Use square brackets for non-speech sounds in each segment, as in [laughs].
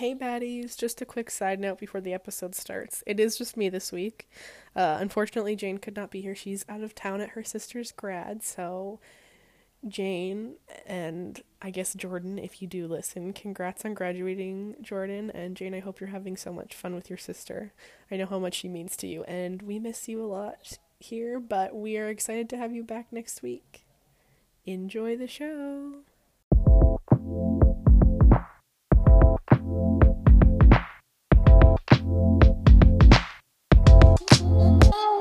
Hey baddies, just a quick side note before the episode starts. It is just me this week. Uh, unfortunately, Jane could not be here. She's out of town at her sister's grad, so Jane and I guess Jordan, if you do listen, congrats on graduating, Jordan. And Jane, I hope you're having so much fun with your sister. I know how much she means to you, and we miss you a lot here, but we are excited to have you back next week. Enjoy the show. Hey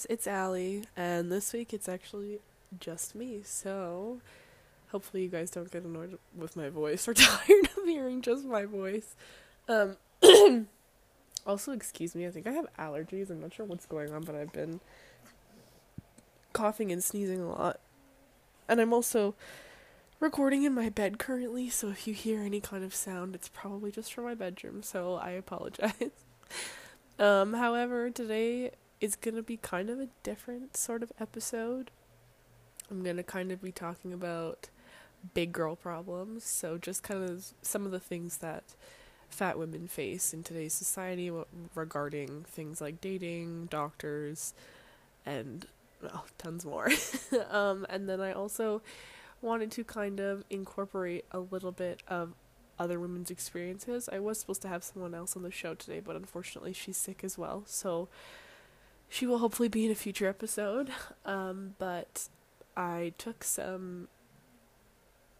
babes, it's Ally, and this week it's actually just me, so hopefully you guys don't get annoyed with my voice or [laughs] tired of hearing just my voice. Um, [coughs] also, excuse me, I think I have allergies. I'm not sure what's going on, but I've been coughing and sneezing a lot. And I'm also recording in my bed currently, so if you hear any kind of sound, it's probably just from my bedroom, so I apologize. [laughs] um, however, today is going to be kind of a different sort of episode. I'm going to kind of be talking about big girl problems, so just kind of some of the things that fat women face in today's society regarding things like dating, doctors, and well, tons more. [laughs] um, and then I also wanted to kind of incorporate a little bit of other women's experiences. I was supposed to have someone else on the show today, but unfortunately she's sick as well. So she will hopefully be in a future episode. [laughs] Um, but I took some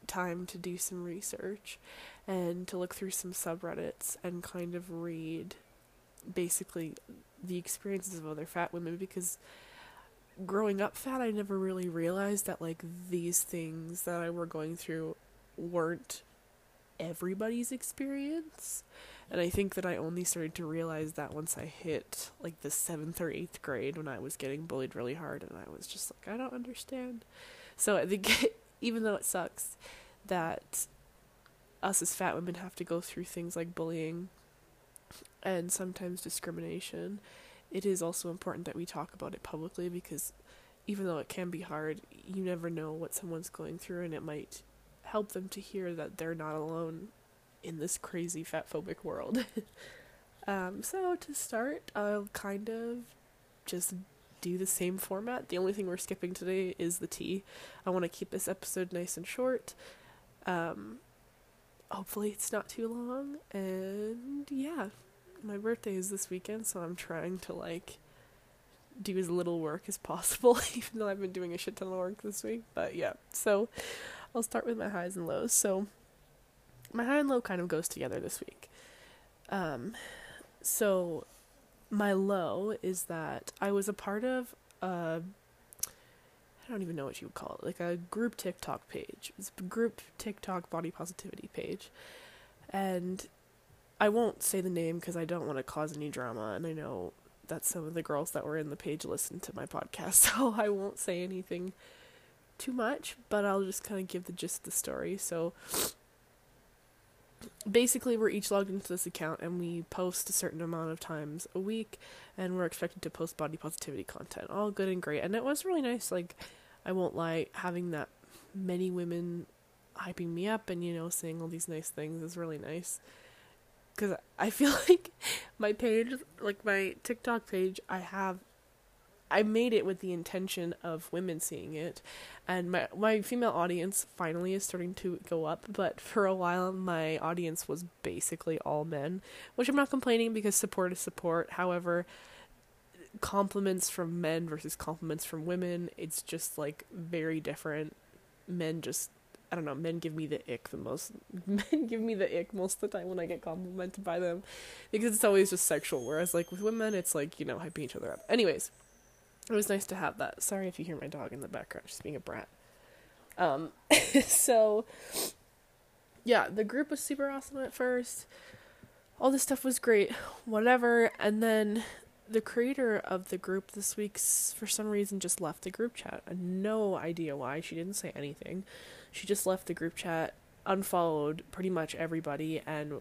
time to do some research and to look through some subreddits and kind of read basically the experiences of other fat women because growing up fat I never really realized that like these things that I were going through weren't everybody's experience and I think that I only started to realize that once I hit like the seventh or eighth grade when I was getting bullied really hard, and I was just like, I don't understand. So I think [laughs] even though it sucks that us as fat women have to go through things like bullying and sometimes discrimination, it is also important that we talk about it publicly because even though it can be hard, you never know what someone's going through, and it might help them to hear that they're not alone in this crazy fat phobic world. [laughs] um, so to start, I'll kind of just do the same format. The only thing we're skipping today is the tea. I want to keep this episode nice and short. Um, hopefully it's not too long. And yeah, my birthday is this weekend, so I'm trying to like do as little work as possible, [laughs] even though I've been doing a shit ton of work this week. But yeah, so I'll start with my highs and lows. So my high and low kind of goes together this week. Um, so my low is that I was a part of a I don't even know what you would call it, like a group TikTok page. It's a group TikTok body positivity page. And I won't say the name because I don't want to cause any drama, and I know that some of the girls that were in the page listened to my podcast, [laughs] so I won't say anything too much, but I'll just kind of give the gist of the story. So basically, we're each logged into this account and we post a certain amount of times a week, and we're expected to post body positivity content. All good and great. And it was really nice, like, I won't lie, having that many women hyping me up and, you know, saying all these nice things is really nice. Because I feel [laughs] like my page, like my TikTok page, I have I made it with the intention of women seeing it, and my my female audience finally is starting to go up. But for a while, my audience was basically all men, which I'm not complaining because support is support. However, compliments from men versus compliments from women, it's just like very different. Men just I don't know, men give me the ick the most. [laughs] Men give me the ick most of the time when I get complimented by them because it's always just sexual. Whereas, like, with women, it's like, you know, hyping each other up. Anyways, it was nice to have that. Sorry if you hear my dog in the background, she's being a brat. Um, [laughs] so yeah, the group was super awesome at first. All this stuff was great, whatever. And then the creator of the group this week, for some reason, just left the group chat. No idea why. She didn't say anything. She just left the group chat, unfollowed pretty much everybody, and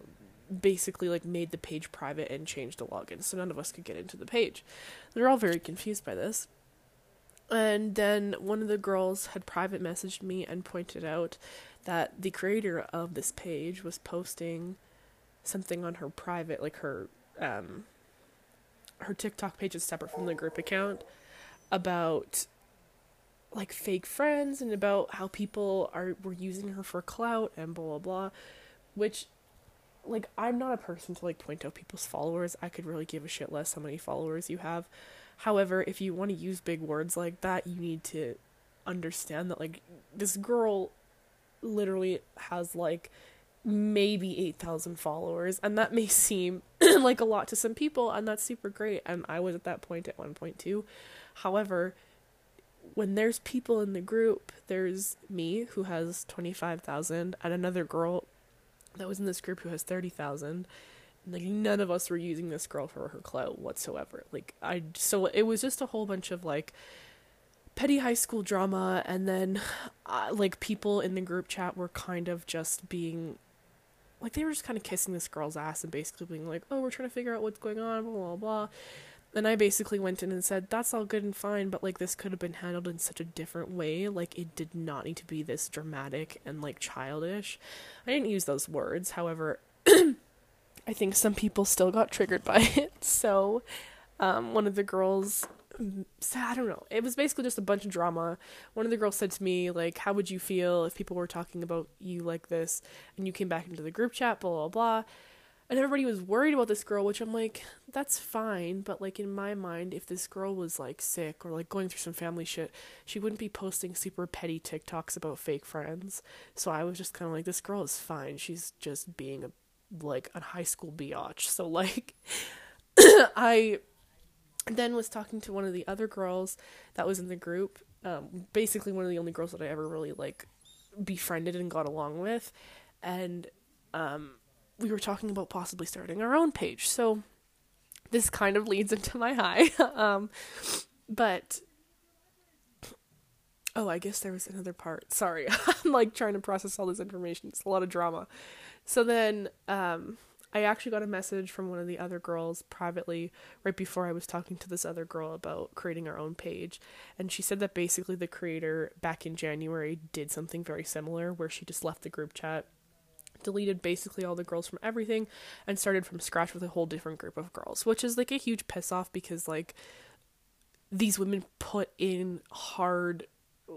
basically like made the page private and changed the login so none of us could get into the page. They're all very confused by this. And then one of the girls had private messaged me and pointed out that the creator of this page was posting something on her private like her um her TikTok page is separate from the group account about like fake friends and about how people are were using her for clout and blah blah blah which like I'm not a person to like point out people's followers. I could really give a shit less how many followers you have. However, if you want to use big words like that, you need to understand that like this girl literally has like maybe 8,000 followers and that may seem [clears throat] like a lot to some people and that's super great and I was at that point at 1.2. However, when there's people in the group, there's me who has 25,000 and another girl that was in this group who has 30,000 like none of us were using this girl for her clout whatsoever. Like i so it was just a whole bunch of like petty high school drama and then uh, like people in the group chat were kind of just being like they were just kind of kissing this girl's ass and basically being like oh we're trying to figure out what's going on blah blah blah and I basically went in and said, that's all good and fine, but like this could have been handled in such a different way. Like it did not need to be this dramatic and like childish. I didn't use those words, however, [clears throat] I think some people still got triggered by [laughs] it. So, um, one of the girls I don't know. It was basically just a bunch of drama. One of the girls said to me, like, how would you feel if people were talking about you like this and you came back into the group chat, blah, blah, blah and everybody was worried about this girl, which I'm like, that's fine, but like in my mind, if this girl was like sick or like going through some family shit, she wouldn't be posting super petty TikToks about fake friends. So I was just kind of like, this girl is fine. She's just being a like a high school biatch. So like, [coughs] I then was talking to one of the other girls that was in the group. Um, basically one of the only girls that I ever really like befriended and got along with, and um we were talking about possibly starting our own page. So this kind of leads [laughs] into my high. [laughs] um, but oh, I guess there was another part. Sorry, [laughs] I'm like trying to process all this information. It's a lot of drama. So then, um, I actually got a message from one of the other girls privately right before I was talking to this other girl about creating our own page. And she said that basically the creator back in January did something very similar where she just left the group chat deleted basically all the girls from everything and started from scratch with a whole different group of girls, which is like a huge piss off because like these women put in hard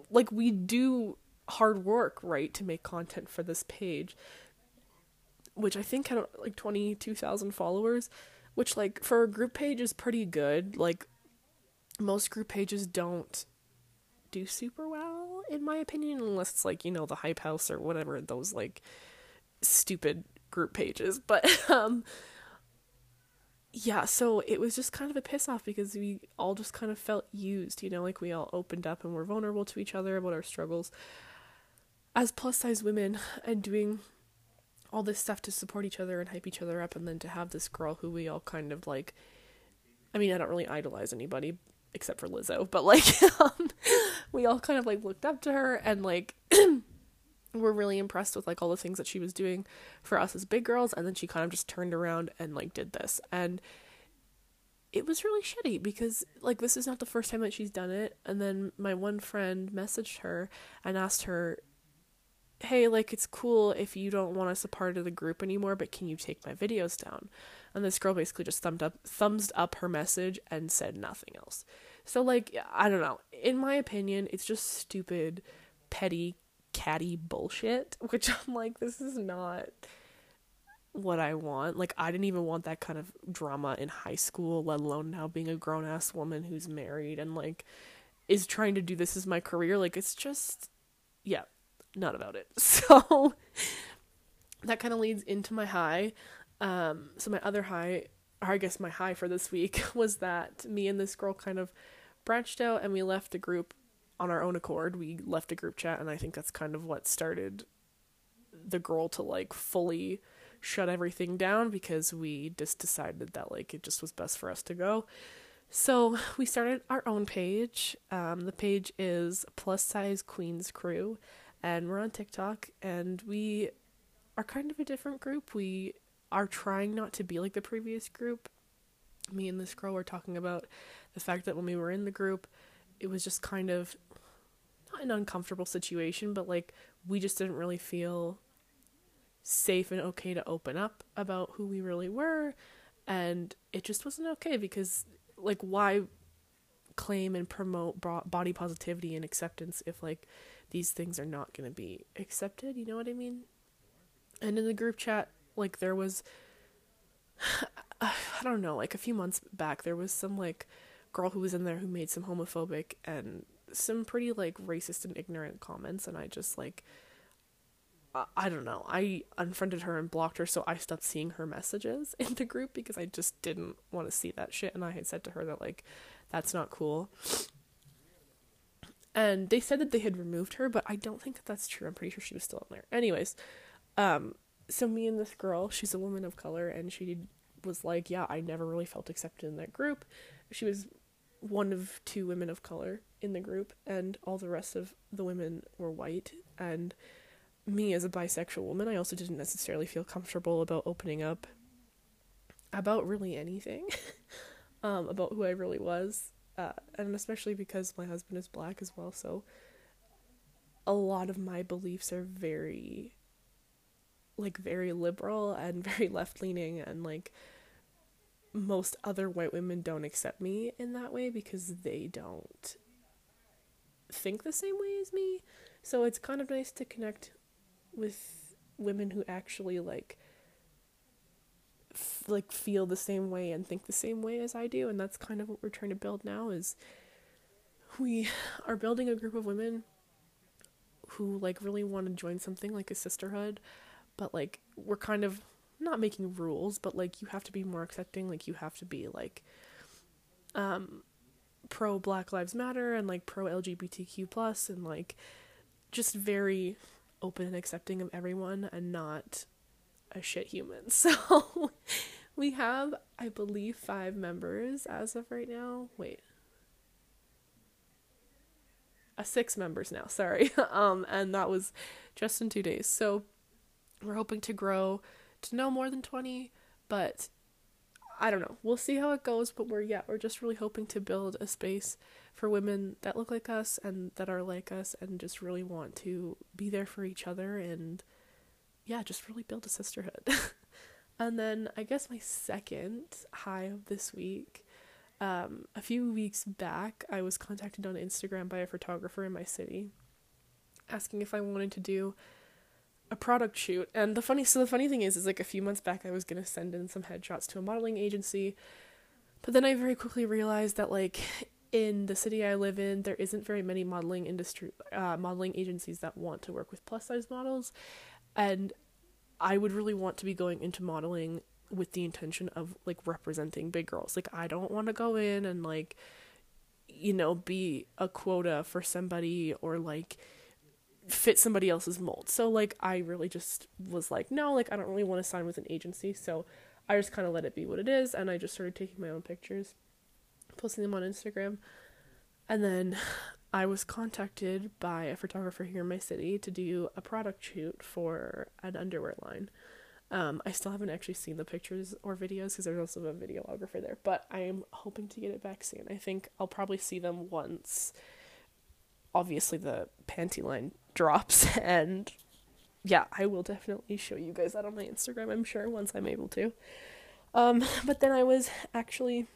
like we do hard work, right, to make content for this page. Which I think had like 22,000 followers, which like for a group page is pretty good. Like most group pages don't do super well in my opinion unless it's like, you know, the hype house or whatever those like stupid group pages. But [laughs] um yeah, so it was just kind of a piss off because we all just kind of felt used, you know, like we all opened up and were vulnerable to each other about our struggles as plus size women and doing all this stuff to support each other and hype each other up and then to have this girl who we all kind of like I mean, I don't really idolize anybody except for Lizzo, but like [laughs] um, we all kind of like looked up to her and like [clears throat] were really impressed with like all the things that she was doing for us as big girls and then she kind of just turned around and like did this. And it was really shitty because like this is not the first time that she's done it. And then my one friend messaged her and asked her hey like it's cool if you don't want us a part of the group anymore but can you take my videos down? And this girl basically just thumbed up thumbs up her message and said nothing else. So like i don't know. In my opinion it's just stupid petty catty bullshit [laughs] which i'm like this is not what I want. Like I didn't even want that kind of drama in high school, let alone now being a grown ass woman who's married and like is trying to do this as my career. Like it's just yeah, not about it. [laughs] So that kind of leads into my high. Um so my other high or I guess my high for this week [laughs] was that me and this girl kind of branched out and we left the group on our own accord. We left a group chat and I think that's kind of what started the girl to like fully shut everything down because we just decided that like it just was best for us to go. So we started our own page. Um, the page is Plus Size Queens Crew, and we're on TikTok. And we are kind of a different group. We are trying not to be like the previous group. Me and this girl were talking about the fact that when we were in the group, it was just kind of not an uncomfortable situation, but like we just didn't really feel safe and okay to open up about who we really were. And it just wasn't okay because like why claim and promote body positivity and acceptance if like these things are not going to be accepted? You know what i mean? And in the group chat like there was [sighs] i don't know like a few months back there was some like girl who was in there who made some homophobic and some pretty like racist and ignorant comments and i just like I don't know. I unfriended her and blocked her, so I stopped seeing her messages [laughs] in the group because I just didn't want to see that shit. And I had said to her that, like, that's not cool. And they said that they had removed her, but I don't think that that's true. I'm pretty sure she was still in there. Anyways, um, so me and this girl, she's a woman of color, and she was like, Yeah, I never really felt accepted in that group. She was one of two women of color in the group, and all the rest of the women were white. And me as a bisexual woman, I also didn't necessarily feel comfortable about opening up about really anything, [laughs] um, about who I really was, uh, and especially because my husband is black as well, so a lot of my beliefs are very, like, very liberal and [laughs] very left leaning, and like, most other white women don't accept me in that way because they don't think the same way as me. So it's kind of nice to connect with women who actually like f- like feel the same way and think the same way as I do and that's kind of what we're trying to build now is we are building a group of women who like really want to join something like a sisterhood but like we're kind of not making rules but like you have to be more accepting like you have to be like um pro black lives matter and like pro lgbtq plus and like just very open and accepting of everyone and not a shit human. [laughs] So we have, I believe, five members as of right now. Wait. Uh, six members now, sorry. [laughs] um, and that was just in two days. So we're hoping to grow no more than 20, but I don't know. We'll see how it goes, but we're yeah, we're just really hoping to build a space for women that look like us and that are like us and just really want to be there for each other and yeah, just really build a sisterhood. [laughs] and then I guess my second high of this week, um, a few weeks back, I was contacted on Instagram by a photographer in my city asking if I wanted to do a product shoot. And the funny so the funny thing is is like a few months back I was going to send in some headshots to a modeling agency. But then I very quickly realized that like in the city I live in, there isn't very many modeling industry uh, modeling agencies that want to work with plus size models, and I would really want to be going into modeling with the intention of like representing big girls. Like I don't want to go in and like you know be a quota for somebody or like fit somebody else's mold. So like I really just was like, no, like I don't really want to sign with an agency. So I just kind of let it be what it is and I just started taking my own pictures, posting them on Instagram. And then [sighs] I was contacted by a photographer here in my city to do a product shoot for an underwear line. Um, I still haven't actually seen the pictures or videos because there's also a videographer there, but I am hoping to get it back soon. I think I'll probably see them once. Obviously, the panty line drops, [laughs] and yeah, I will definitely show you guys that on my Instagram. I'm sure once I'm able to. Um, [laughs] but then I was actually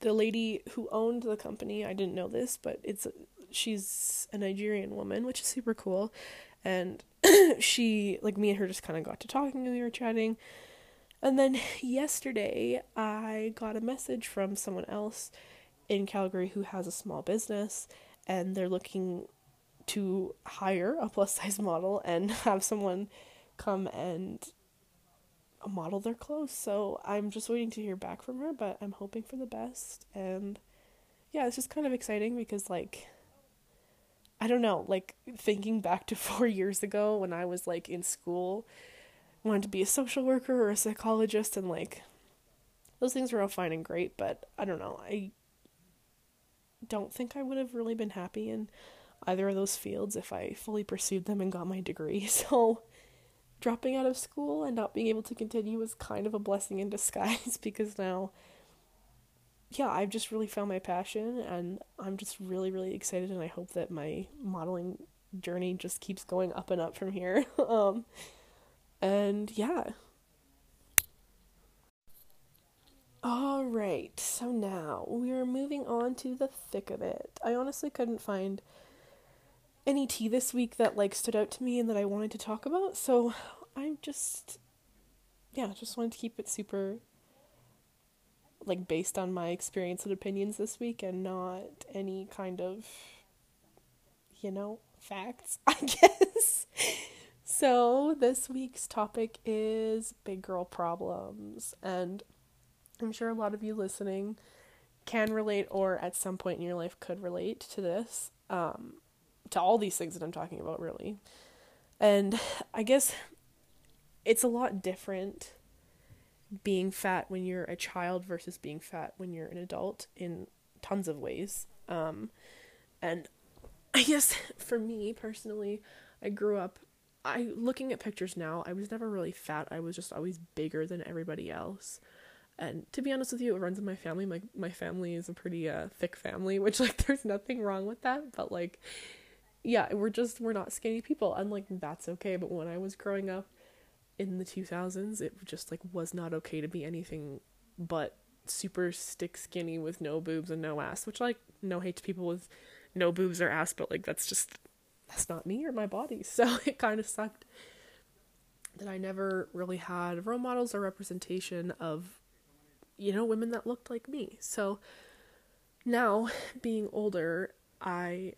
the lady who owned the company. I didn't know this, but it's she's a Nigerian woman, which is super cool, and [clears throat] she like me and her just kind of got to talking and we were chatting. And then yesterday, I got a message from someone else in Calgary who has a small business and they're looking to hire a plus size model and [laughs] have someone come and model their clothes. So I'm just waiting to hear back from her, but I'm hoping for the best. And yeah, it's just kind of exciting because, like, I don't know, like, thinking back to [laughs] four years ago when I was, like, in school, wanted to be a social worker or a psychologist, and, like, those things were all fine and great, but I don't know. I don't think I would have really been happy in either of those fields if I fully pursued them and got my degree. [laughs] So dropping out of school and not being able to continue was kind of a blessing in [laughs] disguise because now yeah, I've just really found my passion and I'm just really really excited and I hope that my modeling journey just keeps going up and up from here. [laughs] um and yeah. All right. So now we're moving on to the thick of it. I honestly couldn't find any tea this week that like stood out to me and that I wanted to talk about. So I'm just yeah, just wanted to keep it super like based on my experience and opinions this week and not any kind of you know, facts, [laughs] I guess. so, this week's topic is big girl problems and I'm sure a lot of you listening can relate or at some point in your life could relate to this. Um, to all these things that I'm talking about, really. And I guess it's a lot different being fat when you're a child versus being fat when you're an adult in tons of ways. Um, and I guess for me personally, I grew up. I looking at pictures now, I was never really fat. I was just always bigger than everybody else. And to be honest with you, it runs in my family. My my family is a pretty uh, thick family, [laughs] which like there's nothing wrong with that. But like yeah, we're just we're not skinny people, and like that's okay. But when I was growing up in the 2000s, it just like was not okay to be anything but super stick skinny with no boobs and no ass. Which like no hate to people with no boobs or ass, but like that's just that's not me or my body. [laughs] So it kind of sucked that I never really had role models or representation of you know women that looked like me. So now being older, I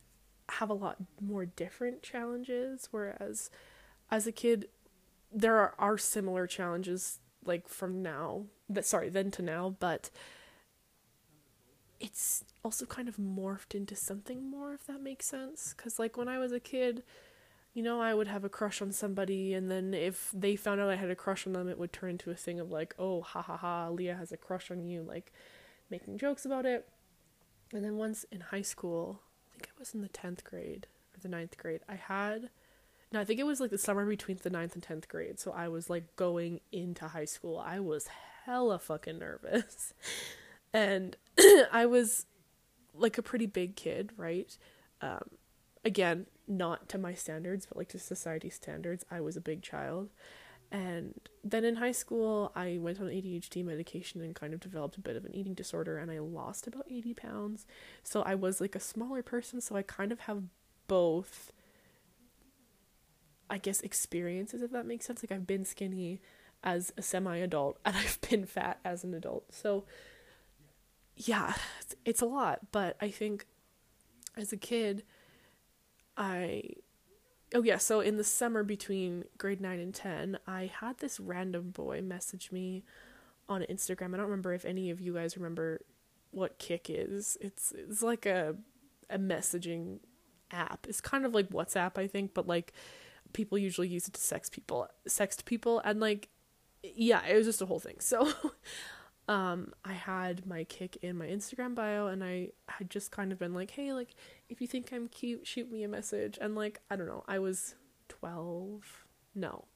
have a lot more different challenges whereas as a kid there are, are similar challenges like from now that sorry then to now but it's also kind of morphed into something more if that makes sense. Cuz like when I was a kid you know I would have a crush on somebody and then if they found out I had a crush on them it would turn into a thing of like oh ha ha ha Leah has a crush on you like making jokes about it. And then once in high school think I was in the 10th grade or the ninth grade. I had, no, I think it was like the summer between the ninth and 10th grade. So I was like going into high school. I was hella fucking nervous. [laughs] and [clears throat] I was like a pretty big kid, right? Um, again, not to my standards, but like to society standards, I was a big child. And then in high school, I went on ADHD medication and kind of developed a bit of an eating disorder, and I lost about 80 pounds. So I was like a smaller person, so I kind of have both, I guess, experiences, if that makes sense. Like, I've been skinny as a semi adult, [laughs] and I've been fat as an adult. So, yeah, it's a lot, but I think as a kid, I oh yeah, so in the summer between grade 9 and 10, I had this random boy message me on Instagram. I don't remember if any of you guys remember what Kik is. It's it's like a a messaging app. It's kind of like WhatsApp, I think, but like people usually use it to sex people, sext people, and like, yeah, it was just a whole thing. So, [laughs] um, I had my Kik in my Instagram bio, and I had just kind of been like, hey, like, if you think I'm cute, shoot me a message. And like, I don't know, I was 12, no,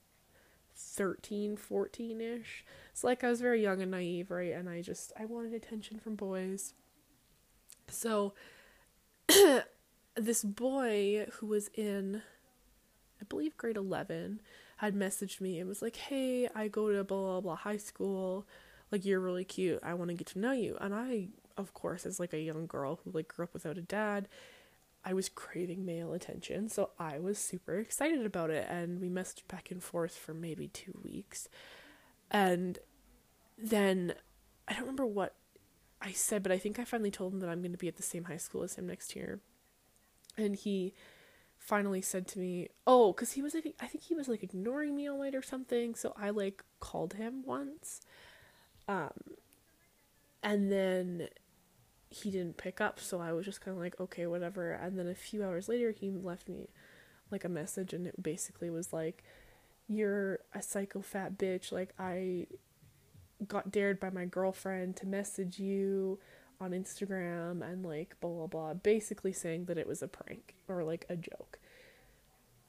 13, 14 ish. So, like, I was very young and naive, right? And I just, I wanted attention from boys. So, [clears throat] this boy who was in, I believe, grade 11 had messaged me and was like, hey, I go to blah, blah, blah high school. Like, you're really cute. I want to get to know you. And I, of course, as like a young girl who like grew up without a dad, I was craving male attention. So I was super excited about it. And we messaged back and forth for maybe two weeks. And then I don't remember what I said, but I think I finally told him that I'm going to be at the same high school as him next year. And he finally said to me, "Oh, cuz he was like I think he was like ignoring me all night or something." So I like called him once. Um and then he didn't pick up, so I was just kind of like, "Okay, whatever." And then a few hours later, he left me like a message and it basically was like, "You're a psycho fat bitch. Like I got dared by my girlfriend to message you on Instagram and like blah blah blah, basically saying that it was a prank or like a joke.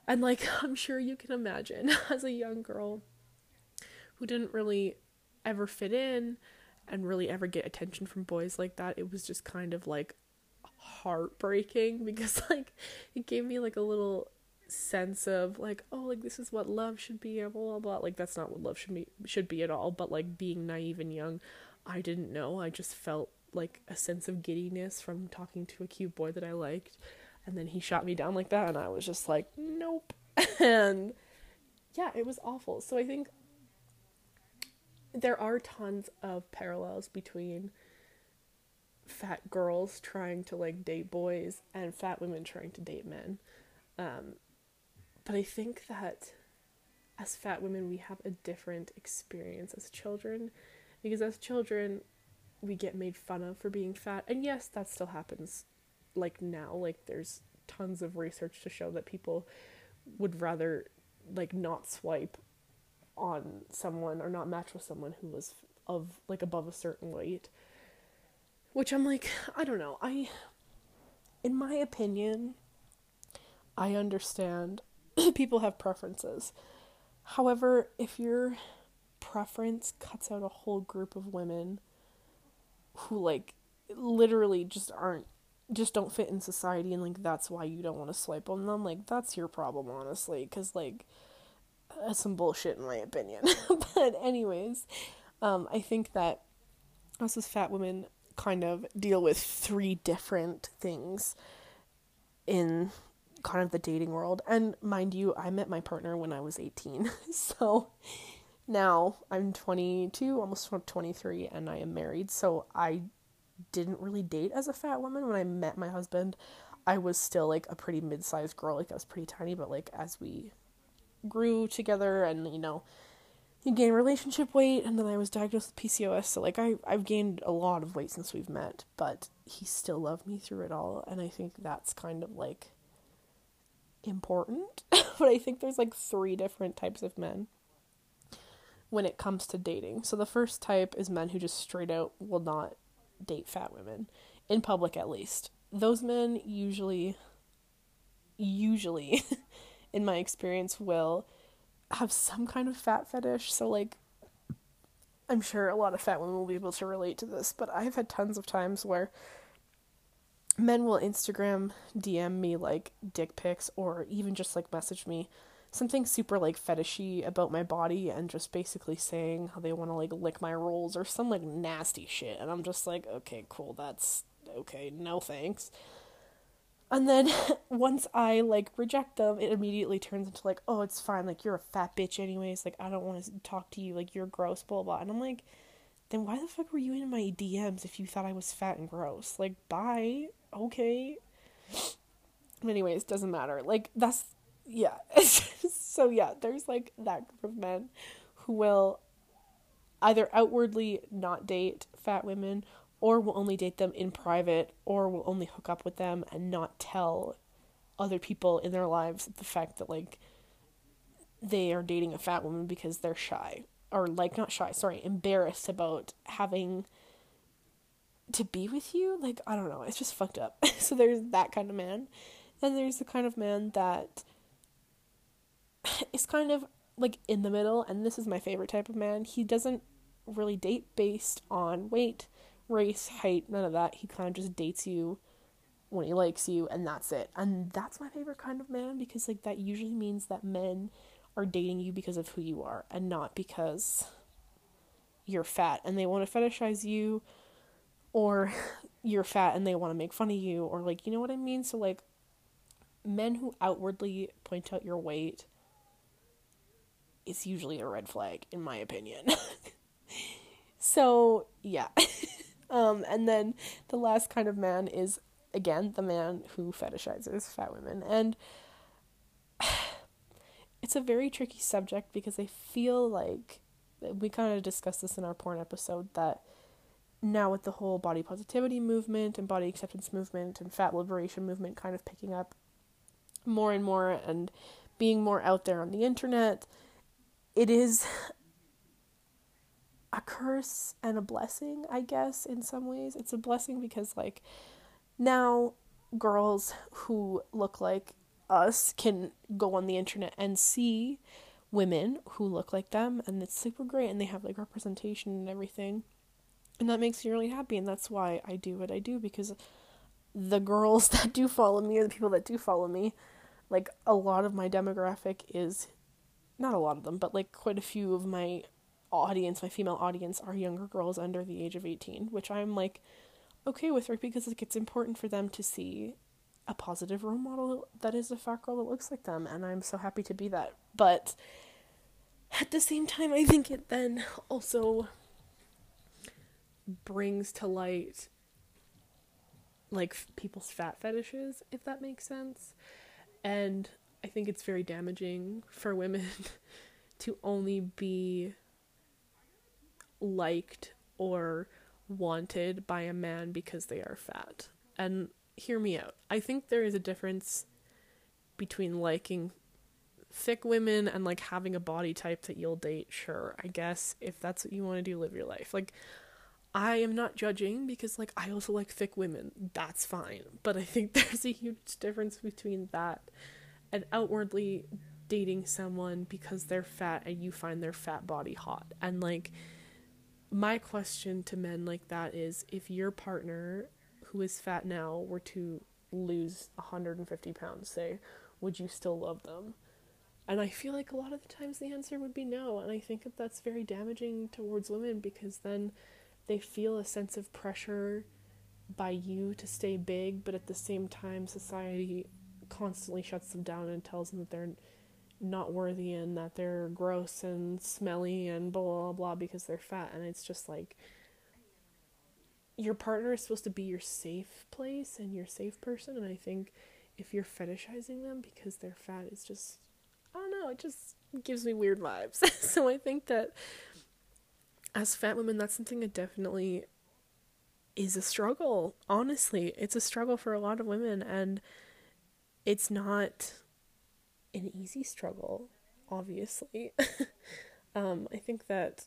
And like [laughs] I'm sure you can imagine [laughs] as a young girl who didn't really ever fit in and really ever get attention from boys like that, it was just kind of like heartbreaking [laughs] because like it gave me like a little sense of like oh like this is what love should be blah blah blah. Like that's not what love should be should be at all but like being naive and young i didn't know. I just felt like a sense of giddiness from talking to a cute boy that i liked. And then he shot me down like that and i was just like nope. [laughs] And yeah it was awful. So i think there are tons of parallels between fat girls trying to like date boys and fat women trying to date men um, but I think that as fat women, we have a different experience as children. Because as children, we get made fun of for being fat. And yes, that still happens like now. Like, there's tons of research to show that people would rather, like, not swipe on someone or not match with someone who was of, like, above a certain weight. Which I'm like, I don't know. I, in my opinion, I understand [clears throat] people have preferences. However, if your preference cuts out a whole group of women who like literally just aren't just don't fit in society and like that's why you don't want to swipe on them like that's your problem honestly cuz like that's some bullshit in my opinion [laughs] but anyways um i think that us as fat women kind of deal with three different things in kind of the dating world. And mind you, I met my partner when I was 18. [laughs] so now I'm 22, almost 23, and I am married. So I didn't really date as a fat woman. When I met my husband, I was still like a pretty mid sized girl. Like I was pretty tiny, but like as we grew together and, you know, he gained relationship weight and then I was diagnosed with PCOS. So like I I've gained a lot of weight since we've met, but he still loved me through it all and I think that's kind of like important, [laughs] but I think there's like three different types of men when it comes to dating. So the first type is men who just straight out will not date fat women in public at least. Those men usually usually [laughs] in my experience will have some kind of fat fetish. So like I'm sure a lot of fat women will be able to relate to this, but I've had tons of times where men will Instagram DM me like dick pics or even just like message me something super like fetishy about my body and just basically saying how they want to like lick my rolls or some like nasty shit. And I'm just like okay cool. That's okay. No thanks and then [laughs] once I like reject them it immediately turns into like oh it's fine like you're a fat bitch anyways like I don't want to talk to you like you're gross blah blah and I'm like then why the fuck were you in my DMs if you thought I was fat and gross like bye okay. [sighs] Anyways, doesn't matter. Like that's yeah. [laughs] so yeah, there's like that group of men who will either outwardly not date fat women or will only date them in private or will only hook up with them and not tell other people in their lives the fact that like they are dating a fat woman because they're shy or like not shy, sorry, embarrassed about having to be with you. Like I don't know, it's just fucked up. [laughs] so there's that kind of man. Then there's the kind of man that is kind of like in the middle and this is my favorite type of man. He doesn't really date based on weight, race, height, none of that. He kind of just dates you when he likes you and that's it. And that's my favorite kind of man because like that usually means that men are dating you because of who you are and not because you're fat and they want to fetishize you or [laughs] you're fat and they want to make fun of you or like you know what I mean so like men who outwardly point out your weight is usually a red flag in my opinion [laughs] so yeah [laughs] um and then the last kind of man is again the man who fetishizes fat women. And [sighs] it's a very tricky subject because I feel like we kind of discussed this in our porn episode that now with the whole body positivity movement and body acceptance movement and fat liberation movement kind of picking up more and more and being more out there on the internet, it is a curse and a blessing, I guess, in some ways. It's a blessing because, like, now girls who look like us can go on the internet and see women who look like them and it's super great and they have like representation and everything and that makes me really happy and that's why I do what I do because the girls [laughs] that do follow me or the people that do follow me like a lot of my demographic is not a lot of them but like quite a few of my audience my female audience are younger girls under the age of 18 which I'm like okay with right because like it's important for them to see a positive role model that is a fat girl that looks like them, and I'm so happy to be that. But at the same time, I think it then also brings to light like people's fat fetishes, if that makes sense. And I think it's very damaging for women [laughs] to only be liked or wanted by a man because they are fat. And hear me out. I think there is a difference between liking thick women and like having a body type that you'll date. Sure, I guess if that's what you want to do, live your life. Like, I am not judging because like I also like thick women. That's fine. But I think [laughs] there's a huge difference between that and outwardly dating someone because they're fat and you find their fat body hot. And like my question to men like that is if your partner who is fat now were to lose 150 pounds, say, would you still love them? And I feel like a lot of the times the answer would be no. And I think that that's very damaging towards women because then they feel a sense of pressure by you to stay big, but at the same time, society constantly shuts them down and tells them that they're not worthy and that they're gross and smelly and blah blah blah because they're fat. And it's just like, your partner is supposed to be your safe place and your safe person. And i think if you're fetishizing them because they're fat it's just i don't know it just gives me weird vibes. [laughs] So i think that as fat women that's something that definitely is a struggle. Honestly it's a struggle for a lot of women. And it's not an easy struggle obviously. [laughs] Um, i think that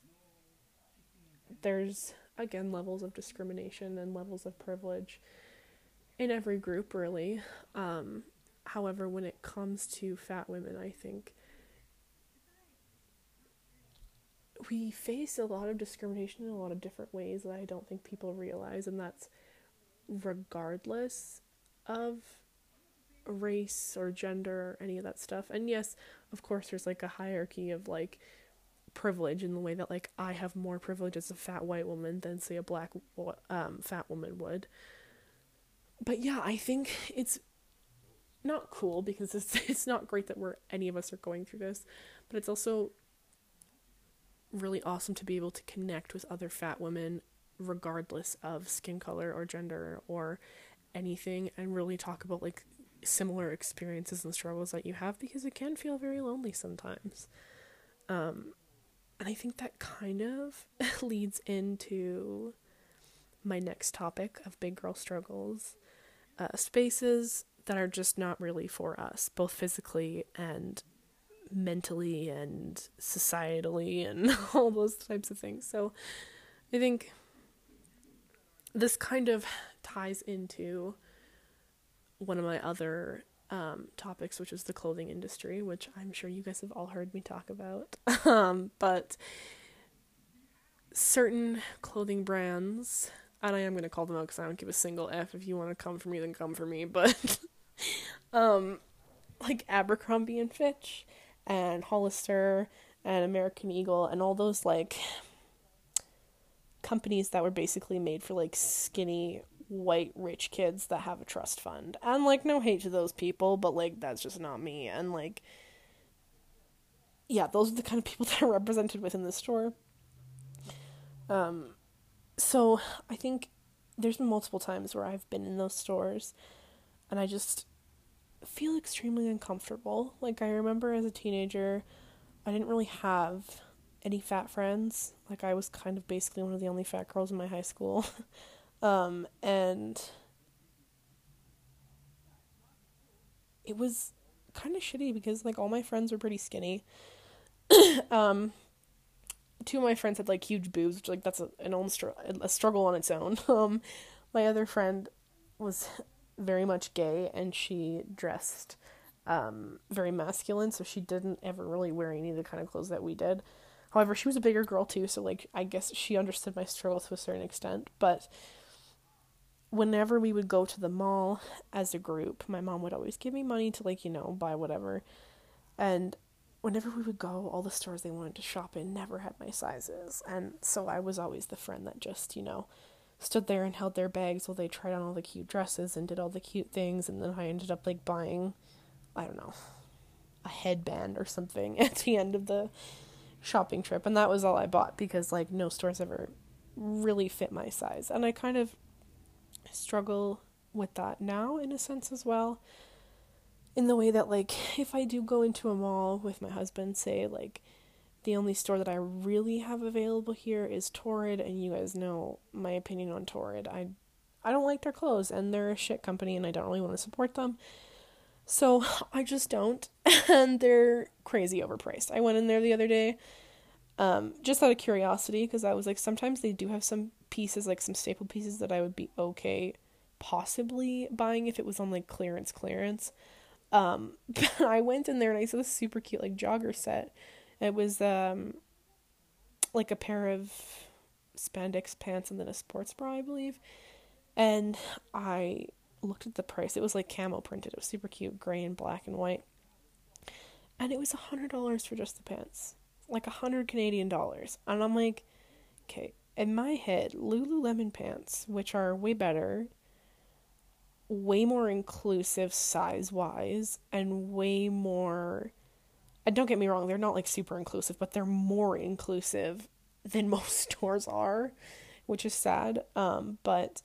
there's again levels of discrimination and levels of privilege in every group really. Um, however when it comes to fat women i think we face a lot of discrimination in a lot of different ways that i don't think people realize and that's regardless of race or gender or any of that stuff and yes of course there's like a hierarchy of like privilege in the way that like I have more privilege as a fat white woman than say a black um, fat woman would. But yeah, I think it's not cool because it's [laughs] it's not great that we're any of us are going through this, but it's also really awesome to be able to connect with other fat women regardless of skin color or gender or anything and really talk about like similar experiences and struggles that you have because it can feel very lonely sometimes. Um, and I think that kind of [laughs] leads into my next topic of big girl struggles. Uh, spaces that are just not really for us, both physically and mentally and societally and [laughs] all those types of things. So I think this kind of ties into one of my other um, topics, which is the clothing industry, which I'm sure you guys have all heard me talk about. [laughs] um, but certain clothing brands, and I am going to call them out because I don't give a single F. If you want to come for me, then come for me. But, [laughs] um, like Abercrombie and Fitch and Hollister and American Eagle and all those like companies that were basically made for like skinny white rich kids that have a trust fund. And like no hate to those people, but like that's just not me. And like yeah, those are the kind of people [laughs] that are represented within the store. Um so I think there's been multiple times where I've been in those stores and I just feel extremely uncomfortable. Like I remember as a teenager, I didn't really have any fat friends. Like I was kind of basically one of the only fat girls in my high school. [laughs] um, and it was kind of shitty because like all my friends were pretty skinny. [coughs] um, two of my friends had like huge boobs, which like that's a, an own str- a struggle on its own. [laughs] Um, my other friend was very much gay and she dressed um, very masculine, so she didn't ever really wear any of the kind of clothes that we did. However, she was a bigger girl too, so like I guess she understood my struggle to a certain extent. But whenever we would go to the mall as a group, my mom would always give me money to like, you know, buy whatever. And whenever we would go, all the stores they wanted to shop in never had my sizes. And so I was always the friend that just, you know, stood there and held their bags while they tried on all the cute dresses and did all the cute things and then I ended up like buying I don't know a headband or something [laughs] at the end of the shopping trip and that was all I bought because like no stores ever really fit my size and I kind of struggle with that now in a sense as well in the way that like if I do go into a mall with my husband say like the only store that I really have available here is Torrid, and you guys know my opinion on Torrid. I I don't like their clothes, and they're a shit company, and I don't really want to support them. So [laughs] I just don't, [laughs] and they're crazy overpriced. I went in there the other day, um, just out of curiosity, because I was like, sometimes they do have some pieces, like some staple pieces that I would be okay possibly buying if it was on like clearance clearance. Um, [laughs] but I went in there and I saw this super cute like jogger set it was um like a pair of spandex pants and then a sports bra, I believe. And I looked at the price. It was like camo printed. It was super cute, gray and black and white. And it was a hundred dollars for just the pants. Like a hundred Canadian dollars. And I'm like, okay, in my head, Lululemon pants, which are way better, way more inclusive size wise, and way more and don't get me wrong, they're not like super inclusive, but they're more inclusive than [laughs] most stores are, which is sad. Um, but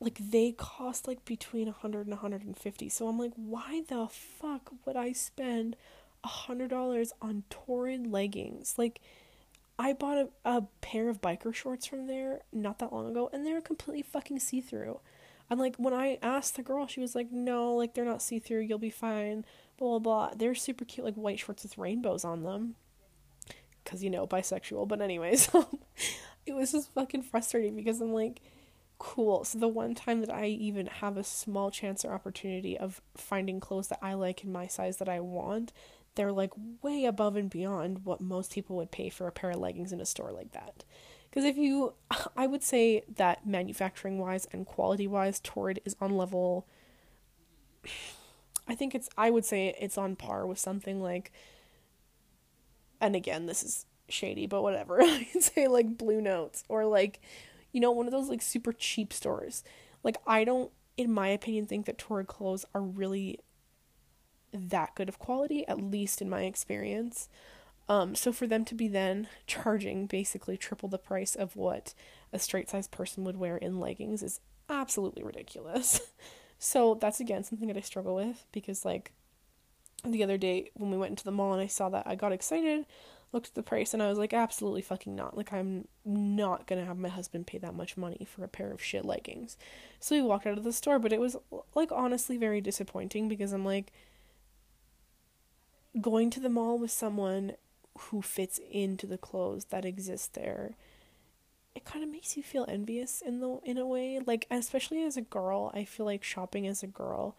like they cost like between 100 and 150. So I'm like, why the fuck would I spend a $100 on Torrid leggings? Like I bought a, a pair of biker shorts from there not that long ago and they're completely fucking see-through. And like when I asked the girl, she was like, "No, like they're not see-through. You'll be fine." blah blah blah. They're super cute, like white shorts with rainbows on them. Cause you know, bisexual. But anyways, [laughs] um, it was just fucking frustrating because I'm like, cool. So the one time that I even have a small chance or opportunity of finding clothes that I like in my size that I want, they're like way above and beyond what most people would pay for a pair of leggings in a store like that. Because if you, [laughs] I would say that manufacturing wise and quality wise, Torrid is on level [sighs] I think it's I would say it's on par with something like and again, this is shady, but whatever. [laughs] I'd say like Blue Notes or like you know, one of those like super cheap stores. Like I don't in my opinion think that Torrid clothes are really that good of quality, at least in my experience. Um, so for them to be then charging basically triple the price of what a straight sized person would wear in leggings is absolutely ridiculous. [laughs] So that's again something that I struggle with because like the other day when we went into the mall and I saw that I got excited. looked at the price and I was like, absolutely fucking not. Like, I'm not gonna have my husband pay that much money for a pair of shit leggings. So we walked out of the store, but it was, like, honestly very disappointing because I'm like, going to the mall with someone who fits into the clothes that exist there it kind of makes you feel envious in the in a way. Like especially as a girl i feel like shopping as a girl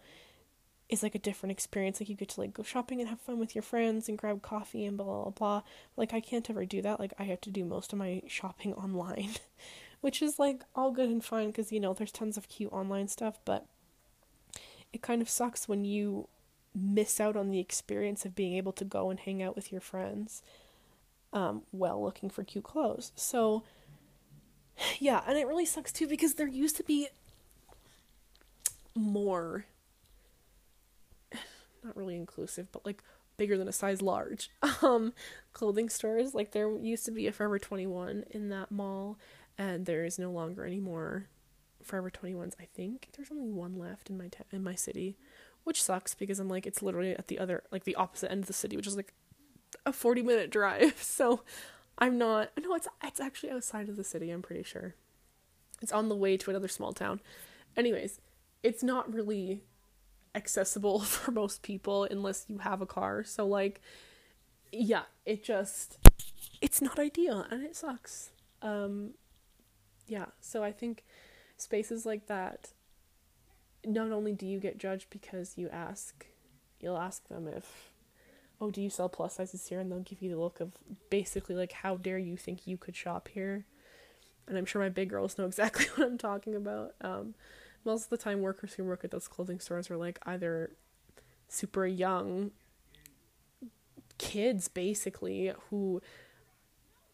is like a different experience. Like you get to like go shopping and have fun with your friends and grab coffee and blah blah blah. Like i can't ever do that. Like i have to do most of my shopping [laughs] online which is like all good and fine because you know there's tons of cute online stuff but it kind of sucks when you miss out on the experience of being able to go and hang out with your friends um, while looking for cute clothes so yeah, and it really sucks too because there used to be more not really inclusive, but like bigger than a size large [laughs] um clothing stores. Like there used to be a Forever 21 in that mall and there is no longer any more Forever 21s. I think there's only one left in my in my city, which sucks because I'm like it's literally at the other like the opposite end of the city, which is like a 40 minute drive. [laughs] So I'm not. No, it's it's actually outside of the city. I'm pretty sure. It's on the way to another small town. Anyways, it's not really accessible [laughs] for most people unless you have a car. So like, yeah, it just it's not ideal and it sucks. Um, yeah. So I think spaces like that. Not only do you get judged because you ask, you'll ask them if oh, do you sell plus sizes here? And they'll give you the look of basically like, how dare you think you could shop here? And I'm sure my big girls know [laughs] exactly what I'm talking about. Um, most of the time, workers who work at those clothing stores are like either super young kids, basically, who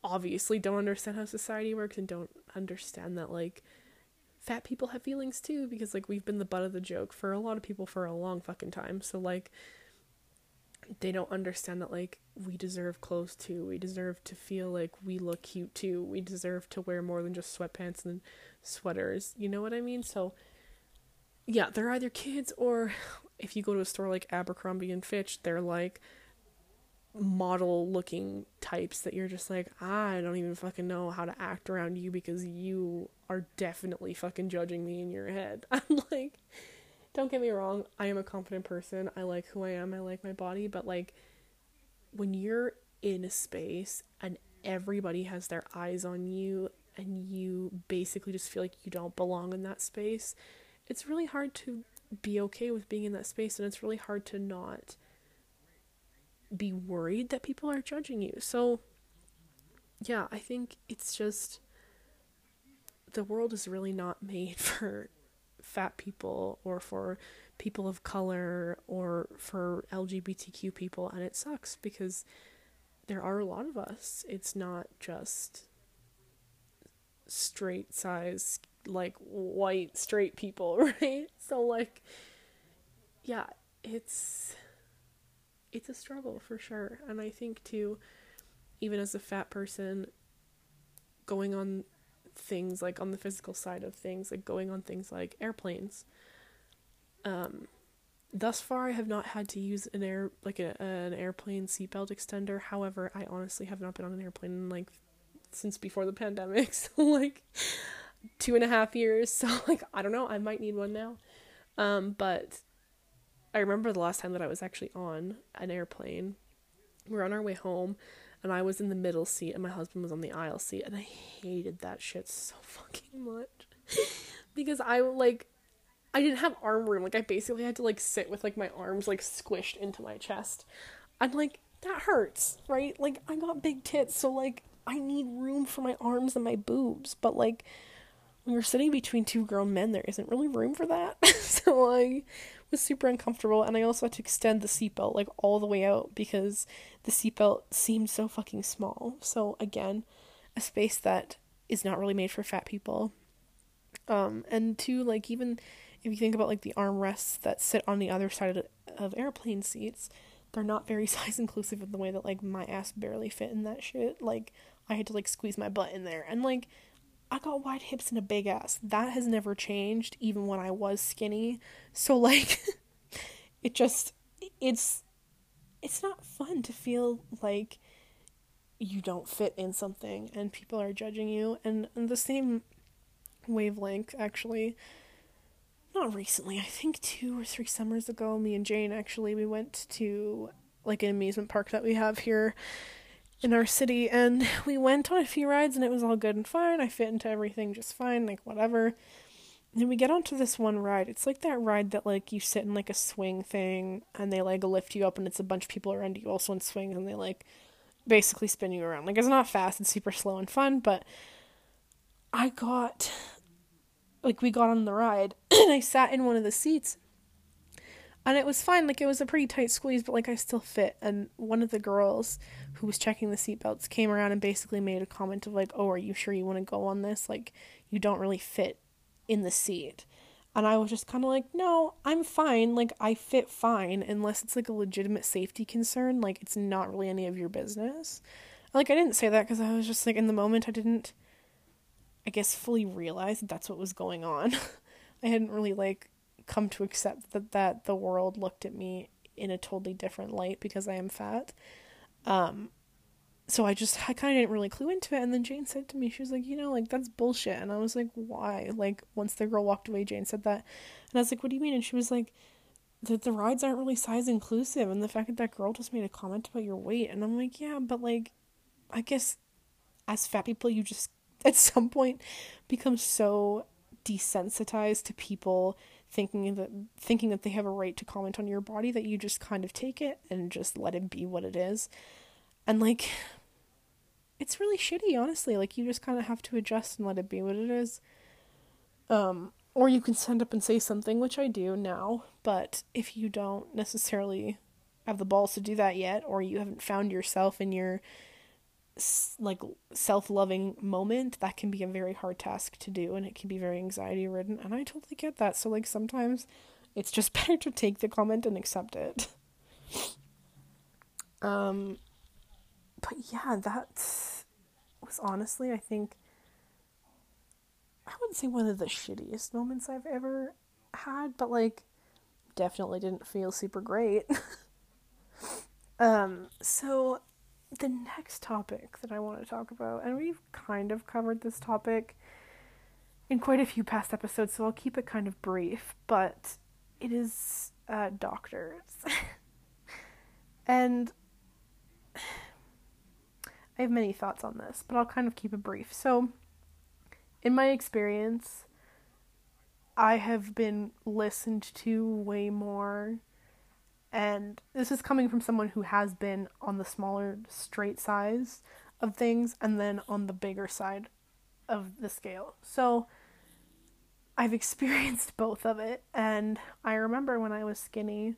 obviously don't understand how society works and don't understand that, like, fat people have feelings too, because, like, we've been the butt of the joke for a lot of people for a long fucking time. So, like, they don't understand that like we deserve clothes too. We deserve to feel like we look cute too. We deserve to wear more than just sweatpants and sweaters. You know what I mean? So yeah, they're either kids or if you go to a store like Abercrombie and Fitch, they're like model looking types that you're just like, I don't even fucking know how to act around you because you are definitely fucking judging me in your head. [laughs] I'm like don't get me wrong, I am a confident person. I like who I am. I like my body, but like when you're in a space and everybody has their eyes on you and you basically just feel like you don't belong in that space, it's really hard to be okay with being in that space and it's really hard to not be worried that people are judging you. So yeah, I think it's just the world is really not made [laughs] for fat people or for people of color or for LGBTQ people and it sucks because there are a lot of us. It's not just straight size like white straight people, [laughs] right? So like yeah, it's it's a struggle for sure. And I think too even as a fat person going on things like on the physical side of things, like going on things like airplanes. Um, thus far, I have not had to use an air like a, an airplane seatbelt extender. However, I honestly have not been on an airplane in, like since before the pandemic, [laughs] so like two and a half years. [laughs] So like I don't know, I might need one now. Um, but I remember the last time that I was actually on an airplane. We were on our way home and I was in the middle seat and my husband was on the aisle seat and I hated that shit so [laughs] fucking much because I like I didn't have arm room like I basically had to like sit with like my arms like squished into my chest. I'm like that hurts, right? Like I got big tits so like I need room for my arms and my boobs, but like when you're sitting between two grown men there isn't really room for that. [laughs] so I was super uncomfortable and I also had to extend the seatbelt like all the way out because the seatbelt seemed so fucking small. So again, a space that is not really made for fat people. Um and two like even if you think about like the armrests that sit on the other side of, of airplane seats, they're not very [laughs] size inclusive in the way that like my ass barely fit in that shit. Like I had to like squeeze my butt in there and like I got wide hips and a big ass. That has never changed, even when I was skinny. So like, [laughs] it just it's it's not fun to feel like you don't fit in something and people are judging you and, the same wavelength actually not recently i think two or three summers ago me and jane actually we went to like an amusement park that we have here in our city and [laughs] we went on a few rides and it was all good and fine. I fit into everything just fine like whatever. And we get onto this one ride. It's like that ride that like you sit in like a swing thing and they like lift you up and it's a bunch of people around you also in swings and they like basically spin you around. Like it's not fast, it's super slow and fun, but I got like we got on the ride [clears throat] and I sat in one of the seats and it was fine. Like it was a pretty tight squeeze but like I still fit. And one of the girls who was checking the seatbelts came around and basically made a comment of like oh are you sure you want to go on this like you don't really fit in the seat and I was just kind of like, no, I'm fine. Like, I fit fine unless it's like a legitimate safety concern. Like, it's not really any of your business. Like, I didn't say that because I was just like, in the moment, I didn't, I guess, fully realize that that's what was going on. [laughs] I hadn't really, like, come to accept that, that the world looked at me in a totally different light because I am fat. Um, so I just I kind of didn't really clue into it. And then Jane said to me, she was like, you know, like that's bullshit. And I was like, why? Like once the girl walked away, Jane said that, and I was like, what do you mean? And she was like, that the rides aren't really size inclusive, and the fact that that girl just made a comment about your weight, and I'm like, yeah, but like, I guess as fat people, you just [laughs] at some point become so desensitized to people thinking that thinking that they have a right to comment on your body that you just kind of take it and just let it be what it is. And like it's really shitty, honestly. Like you just kind of have to adjust and let it be what it is. Um or you can stand up and say something, which I do now, but if you don't necessarily have the balls to do that yet or you haven't found yourself in your like self-loving moment that can be a very hard task to do and it can be very anxiety ridden and I totally get that so like sometimes it's just [laughs] better to take the comment and accept it um but yeah, that was honestly, I think, I wouldn't say one of the shittiest moments I've ever had, but like, definitely didn't feel super great. [laughs] um, so the next topic that I want to talk about, and we've kind of covered this topic in quite a few past episodes, so I'll keep it kind of brief, but it is uh, doctors. [laughs] and [sighs] I have many thoughts on this, but I'll kind of keep it brief. So, in my experience, I have been listened to way more, and this is coming from someone who has been on the smaller, straight size of things and then on the bigger side of the scale. So, I've [laughs] experienced both of it, and I remember when I was skinny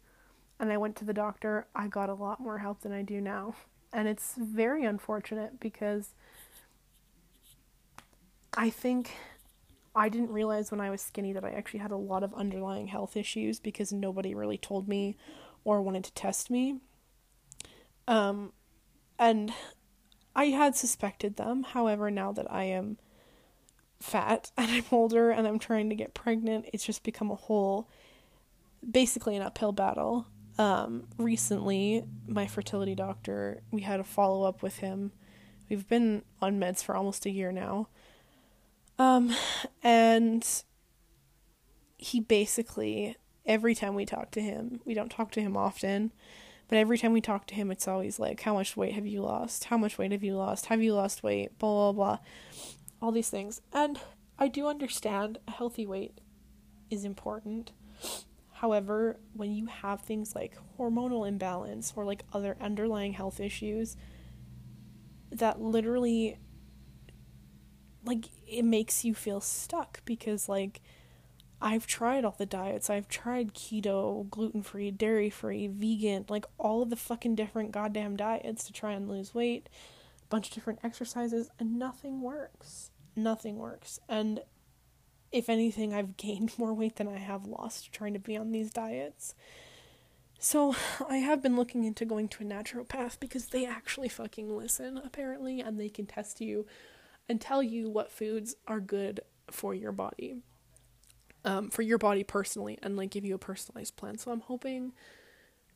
and I went to the doctor, I got a lot more help than I do now and it's very unfortunate because I think I didn't realize when I was skinny that I actually had a lot of underlying health issues because nobody really told me or wanted to test me. Um, and I had suspected them. However, now that I am fat [laughs] and I'm older and I'm trying to get pregnant, it's just become a whole, basically an uphill battle um, recently, my fertility doctor, we had a follow up with him. We've been on meds for almost a year now. Um, and he basically, every time we talk to him, we don't talk to him often, but every time we talk to him, it's always like, How much weight have you lost? How much weight have you lost? Have you lost weight? Blah, blah, blah. All these things. And I do understand a healthy weight is important. However, when you have things like hormonal imbalance or like other underlying health issues, that literally like it makes you feel stuck because like I've tried all the diets. I've tried keto, gluten-free, dairy-free, vegan, like all of the fucking different goddamn diets to try and lose weight, a bunch of different exercises and nothing works. Nothing works. And if anything, I've [laughs] gained more weight than I have lost trying to be on these diets. So, I have been looking into going to a naturopath because they actually fucking listen, apparently, and they can test you and tell you what foods are good for your body. Um, for your body personally, and like give you a personalized plan. So, I'm hoping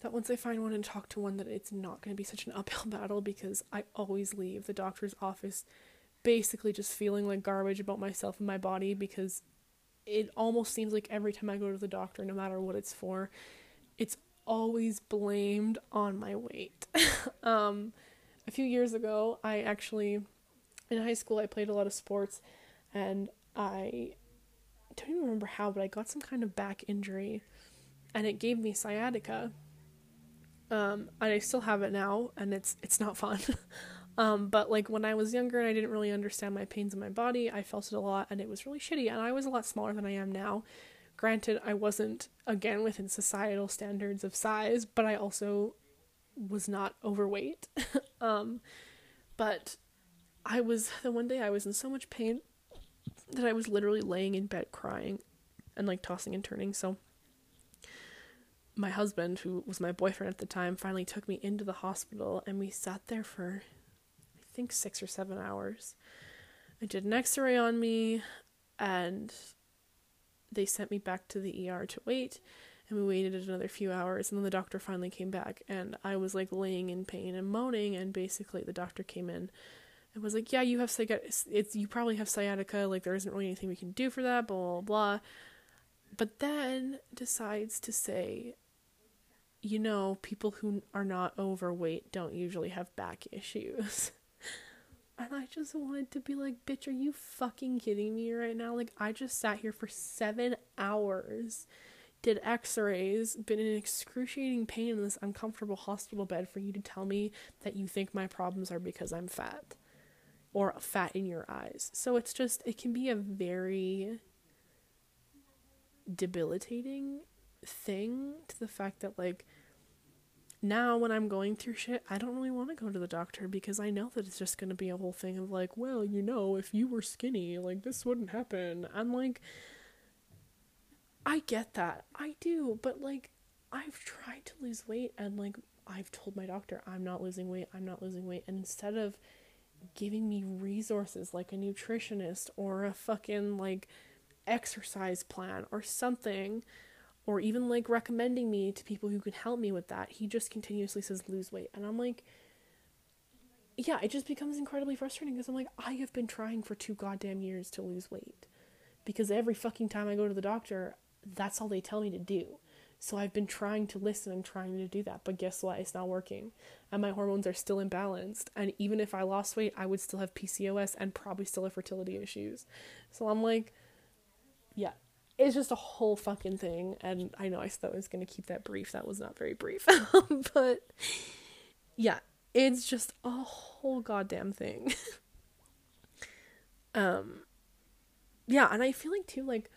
that once I find one and talk to one that it's not going to be such an [laughs] uphill battle because I always leave the doctor's office basically just feeling like garbage about myself and my body because it almost seems like every time I go to the doctor no matter what it's for it's always blamed on my weight. [laughs] um a few years ago, I actually in high school I played a lot of sports and I don't even remember how, but I got some kind of back injury and it gave me sciatica um, and I still have it now, and it's it's not fun. [laughs] um, but like when I was younger and I didn't really understand my pains in my body, I felt it a lot, and it was really shitty. And I was a lot smaller than I am now. Granted, I wasn't again within societal standards of size, but I also was not overweight. [laughs] um, but I was the [laughs] one day I was in so much pain that I was literally laying in bed crying and like tossing and turning. So my husband, who was my boyfriend at the time, finally took me into the hospital and we sat there for, I think, six or seven hours. I did an x ray on me and they sent me back to the ER to wait. And we waited another few hours, and then the doctor finally came back, and I was like laying in pain and moaning. And basically, the doctor came in and was like, "Yeah, you have sciatica. It's you probably have sciatica. Like there isn't really anything we can do for that." Blah blah blah. But then decides to say, you know, people who are not overweight don't usually have back issues. [laughs] and I just wanted to be like, bitch, are you fucking kidding me right now? Like, I just sat here for seven hours, did x rays, been in excruciating pain in this uncomfortable hospital bed for you to tell me that you think my problems are because I'm fat or fat in your eyes. So it's just, it can be a very debilitating thing to the fact that like now when I'm going through shit, I don't really want to go to the doctor because I know that it's just going to be a whole thing of like, well, you know, if you were skinny, like this wouldn't happen. I'm like I get that. I do, but like I've tried to lose weight and like I've told my doctor I'm not losing weight, I'm not losing weight, and instead of giving me resources like a nutritionist or a fucking like exercise plan or something or even like recommending me to people who can help me with that. He just continuously says lose weight. And I'm like, yeah, it just becomes incredibly frustrating because I'm like, I have been trying for two goddamn years to lose weight. Because every fucking time I go to the doctor, that's all they tell me to do. So I've been trying to listen and trying to do that, but guess what? It's not working. And my hormones are still imbalanced. And even if I lost weight, I would still have PCOS and probably still have fertility issues. So I'm like, yeah, it's just a whole fucking thing. And I know I said I was going to keep that brief. That was not very brief. [laughs] but yeah, it's just a whole goddamn thing. [laughs] um, yeah, and I feel like too, like,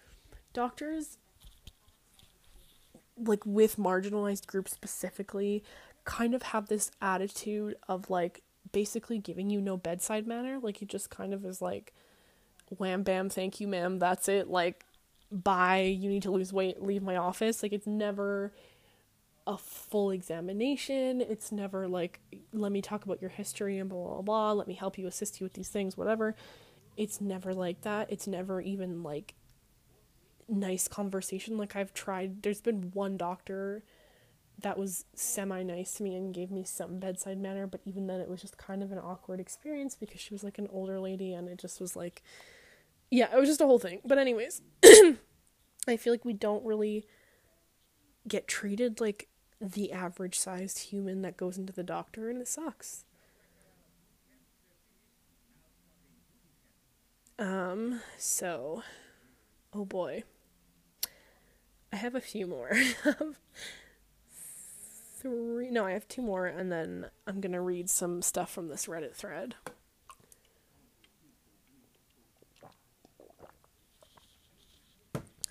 doctors, like, with marginalized groups specifically, kind of have this attitude of, like, basically giving you no bedside manner. Like, it just kind of is like, wham bam, thank you, ma'am, that's it. Like, by you need to lose weight, leave my office. Like it's never a full examination. It's never like let me talk about your history and blah blah blah. Let me help you assist you with these things, whatever. It's never like that. It's never even like nice conversation. Like I've tried there's been one doctor that was semi nice to me and gave me some bedside manner, but even then it was just kind of an awkward experience because she was like an older lady and it just was like yeah, it was just a whole thing. But anyways, [clears throat] I feel like we don't really get treated like the average sized human that goes into the doctor and it sucks. Um, so oh boy. I have a few more. [laughs] three no, I have two more and then I'm gonna read some stuff from this Reddit thread.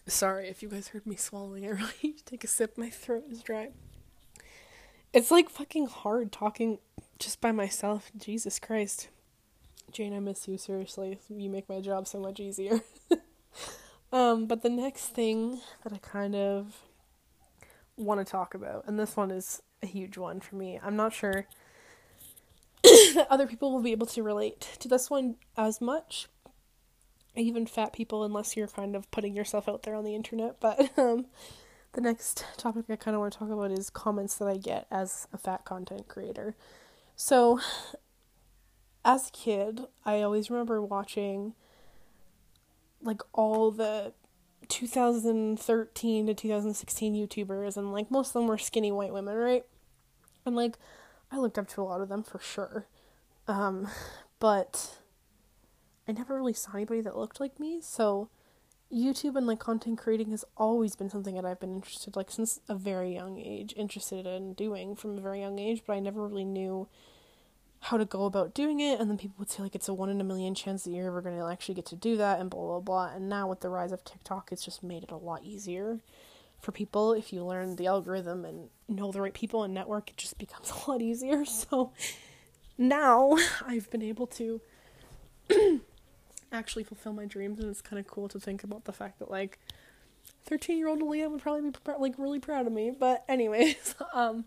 Sorry if you guys heard me swallowing. [laughs] I really need to take a sip. My throat is dry. It's like fucking hard talking just by myself. Jesus Christ. Jane, I miss you, seriously. You make my job so much easier. [laughs] um, but the next thing that I kind of want to talk about, and this one is a huge one for me. I'm not sure that [coughs] other people will be able to relate to this one as much, even fat people unless you're kind of putting yourself out there on the internet but [laughs] um the next topic I kind of want to talk about is comments that I get as a fat content creator. So, as a kid, I always remember watching like all the 2013 to 2016 YouTubers, and like most of them were skinny white women, right? And like, I looked up to a lot of them for sure. Um, but I never really saw anybody that looked like me, so YouTube and like content creating has always been something that I've been interested like since a very young age, interested in doing from a very young age, but I never really knew how to go about doing it and then people would say like it's a one in a million chance that you're ever going to actually get to do that and blah blah blah. And now with the rise of TikTok it's just made it a lot easier for people. If you learn the algorithm and know the right people and network it just [laughs] becomes a lot easier. So now I've been able to [clears throat] actually fulfill my dreams and it's kind of cool to think about the fact that like 13 year old Leah would probably be like really proud of me. But anyways [laughs] um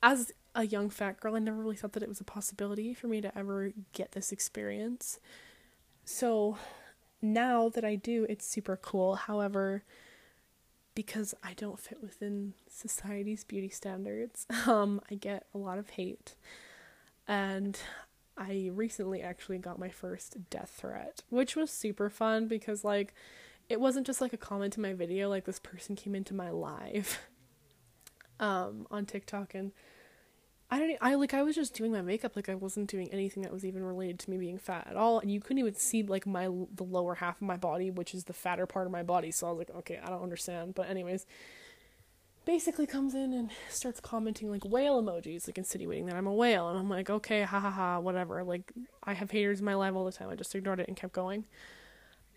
as a young fat girl, I never really thought that it was a possibility for me to ever get this experience. So now that I do, it's super cool. However, because I don't fit within society's beauty standards, [laughs] um, I get a lot of hate. And I recently actually got my first death threat, which was super fun because, like, it wasn't just like a comment in my video, like, this person came into my live [laughs] um, on TikTok and I don't I like I was just doing my makeup like I wasn't doing anything that was even related to me being fat at all and you couldn't even see like my the lower half of my body which is the fatter part of my body so I was like okay I don't understand. But anyways basically comes in and starts commenting like whale emojis like insinuating that I'm a whale and I'm like okay ha ha ha whatever. Like I have haters in my life all the time I just ignored it and kept going.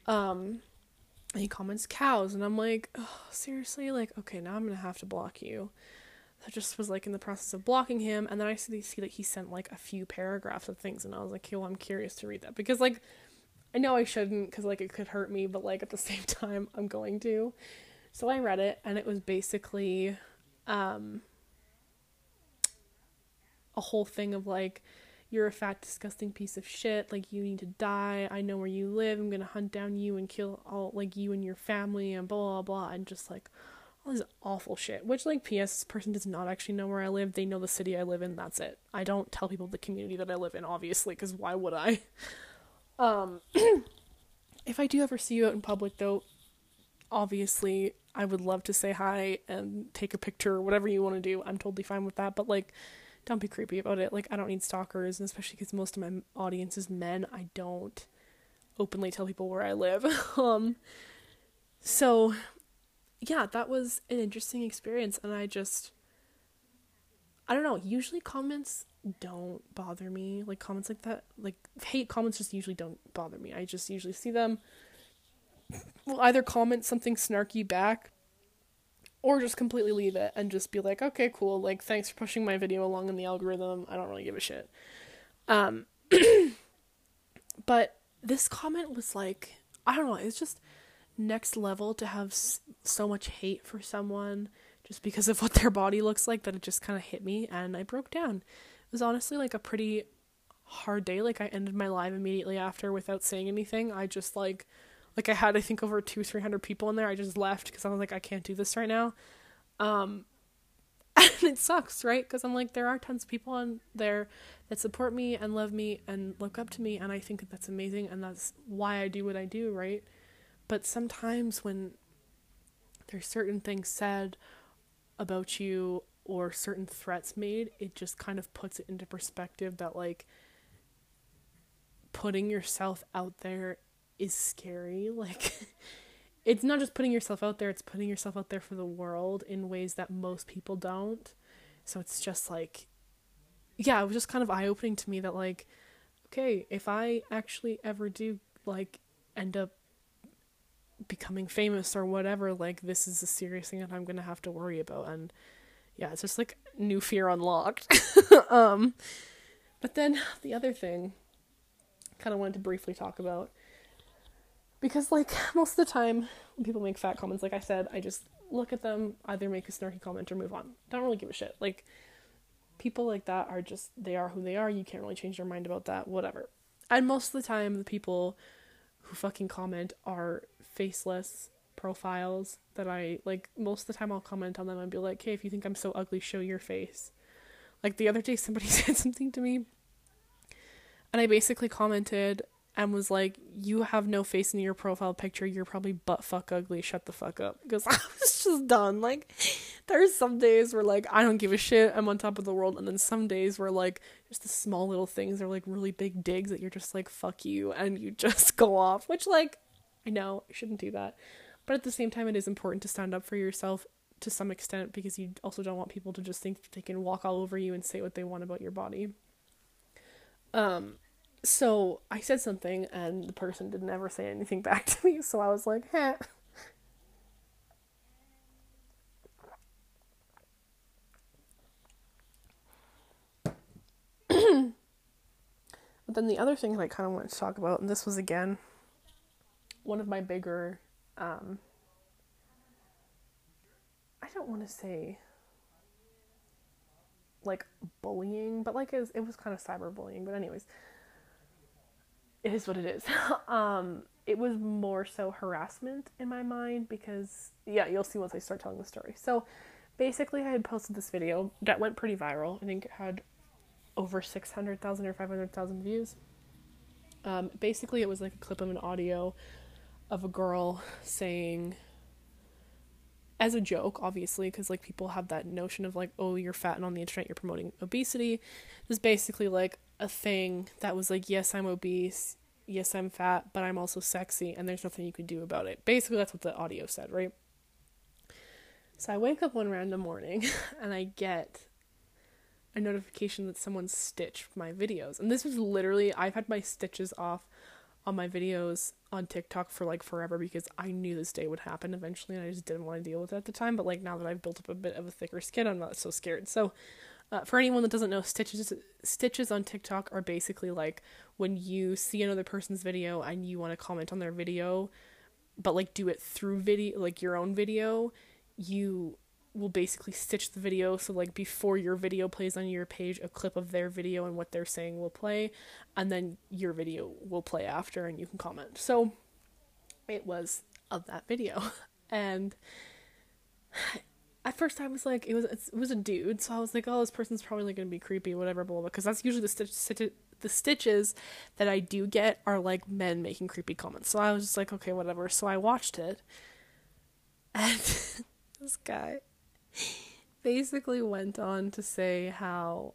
Um he comments cows and I'm like oh, seriously? Like okay now I'm going to have to block you I just was like in the process of blocking him, and then I see, see that he sent like a few paragraphs of things, and I was like, okay, well, I'm curious to read that. Because like I know I shouldn't because like it could hurt me, but like at the same [laughs] time I'm going to. So I read it, and it was basically um, a whole thing of like you're a fat disgusting piece of shit. Like you need to die. I know where you live. I'm gonna hunt down you and kill all like you and your family and blah blah blah and just like all this awful shit. Which, like, P.S. This person does not actually know where I live. They know the city I live in. That's it. I don't tell people the community that I live in, obviously, because why would I? [laughs] Um, [clears throat] if I do ever see you out in public, though, obviously, I would love to say hi and take a picture, or whatever you want to do. I'm totally fine with that. But, like, don't be creepy about it. Like, I don't need stalkers, and especially because most of my audience is men, I don't openly tell people where I live. [laughs] um, so yeah, that was an interesting experience, and I just, I don't know. Usually comments don't bother me. Like comments like that, like hate comments, just usually don't bother me. I just usually see them. Will either comment something snarky back, or just completely leave it and just be like, okay, cool. Like thanks for pushing my video along in the algorithm. I don't really give a shit. Um, [clears throat] but this comment was like, I don't know. It's just next level to have so much hate for someone just because of what their body looks like that it just kind of hit me and I broke down. It was honestly like a pretty hard day. Like I ended my live immediately after without saying anything. I just like like I had I think over 2 300 people in there. I just left cuz I was like I can't do this right now. Um [laughs] and it sucks, right? Cuz I'm like there are tons of people on there that support me and love me and look up to me and I think that that's amazing and that's why I do what I do, right? But sometimes when there's certain things said about you or certain threats made, it just kind of puts it into perspective that like putting yourself out there is scary. [laughs] Like it's not just putting yourself out there, it's putting yourself out there for the world in ways that most people don't. So it's just like yeah, it was just kind of eye opening to me that like okay, if I actually ever do like end up becoming famous or whatever, like this is a serious thing that I'm gonna have to worry about. And yeah, it's just like new fear unlocked. [laughs] um, but then the other thing, kind of wanted to briefly talk about, because like most of the time when people make fat comments, like I said, I just look at them, either make a snarky comment or move on. Don't really give a shit. Like people like that are just they are who they are. You can't really change their mind about that. Whatever. And most of the time, the people who fucking comment are faceless, profiles that I like most of the time I'll comment on them and be like, "Hey, if you think I'm so ugly, show your face." Like the other day somebody [laughs] said something to me and I basically commented and was like, "You have no face in your profile picture. You're probably butt fuck ugly. Shut the fuck up." Because [laughs] I was just done. Like, there's some days where like I don't give a shit. I'm on top of the world, and then some days where like just the small little things are like really big digs that you're just like fuck you, and you just [laughs] go off. Which like I know I shouldn't do that, but at the same time, it is important to stand up for yourself to some extent because you also don't want people to just think they can walk all over you and say what they want about your body. Um, so I said something and the person didn't ever say anything [laughs] back to me, so I was like, "Heh." but then the other thing that I kind of wanted to talk about, and this was again one of my bigger, um, I don't want to say like bullying, but like it was, it was kind of cyberbullying. But anyways, it is what it is. [laughs] um, it was more so harassment in my mind because yeah, you'll see once I start telling the story. So basically, I had posted this video that went pretty viral. I think it had over six hundred thousand or five hundred thousand views. Um, basically, it was like a clip of an audio of a girl saying as a joke, obviously, because like people have that notion of like, oh, you're fat and on the internet you're promoting obesity. This basically like a thing that was like, yes, I'm obese, yes, I'm fat, but I'm also sexy, and there's nothing you can do about it. Basically, that's what the audio said, right? So I wake up one random morning [laughs] and I get a notification that someone stitched my videos. And this was literally, I've had my stitches off on my videos on TikTok for like forever because I knew this day would happen eventually and I just didn't want to deal with it at the time. But like now that I've built up a bit of a thicker skin, I'm not so scared. So, uh, for anyone that doesn't know, stitches stitches on TikTok are basically like when you see another person's video and you want to comment on their video, but like do it through video, like your own video, you will basically stitch the video. So like before your video plays on your page a clip of their video and what they're saying will play and then your video will play after and you can comment. So it was of that video. [laughs] And at first i was like it was it was a dude. So i was like oh this person's probably gonna be creepy whatever blah blah because that's usually the stitch, the stitches that i do get are like men making creepy comments. So i was just like okay whatever. So i watched it. And [laughs] this guy [laughs] basically went on to say how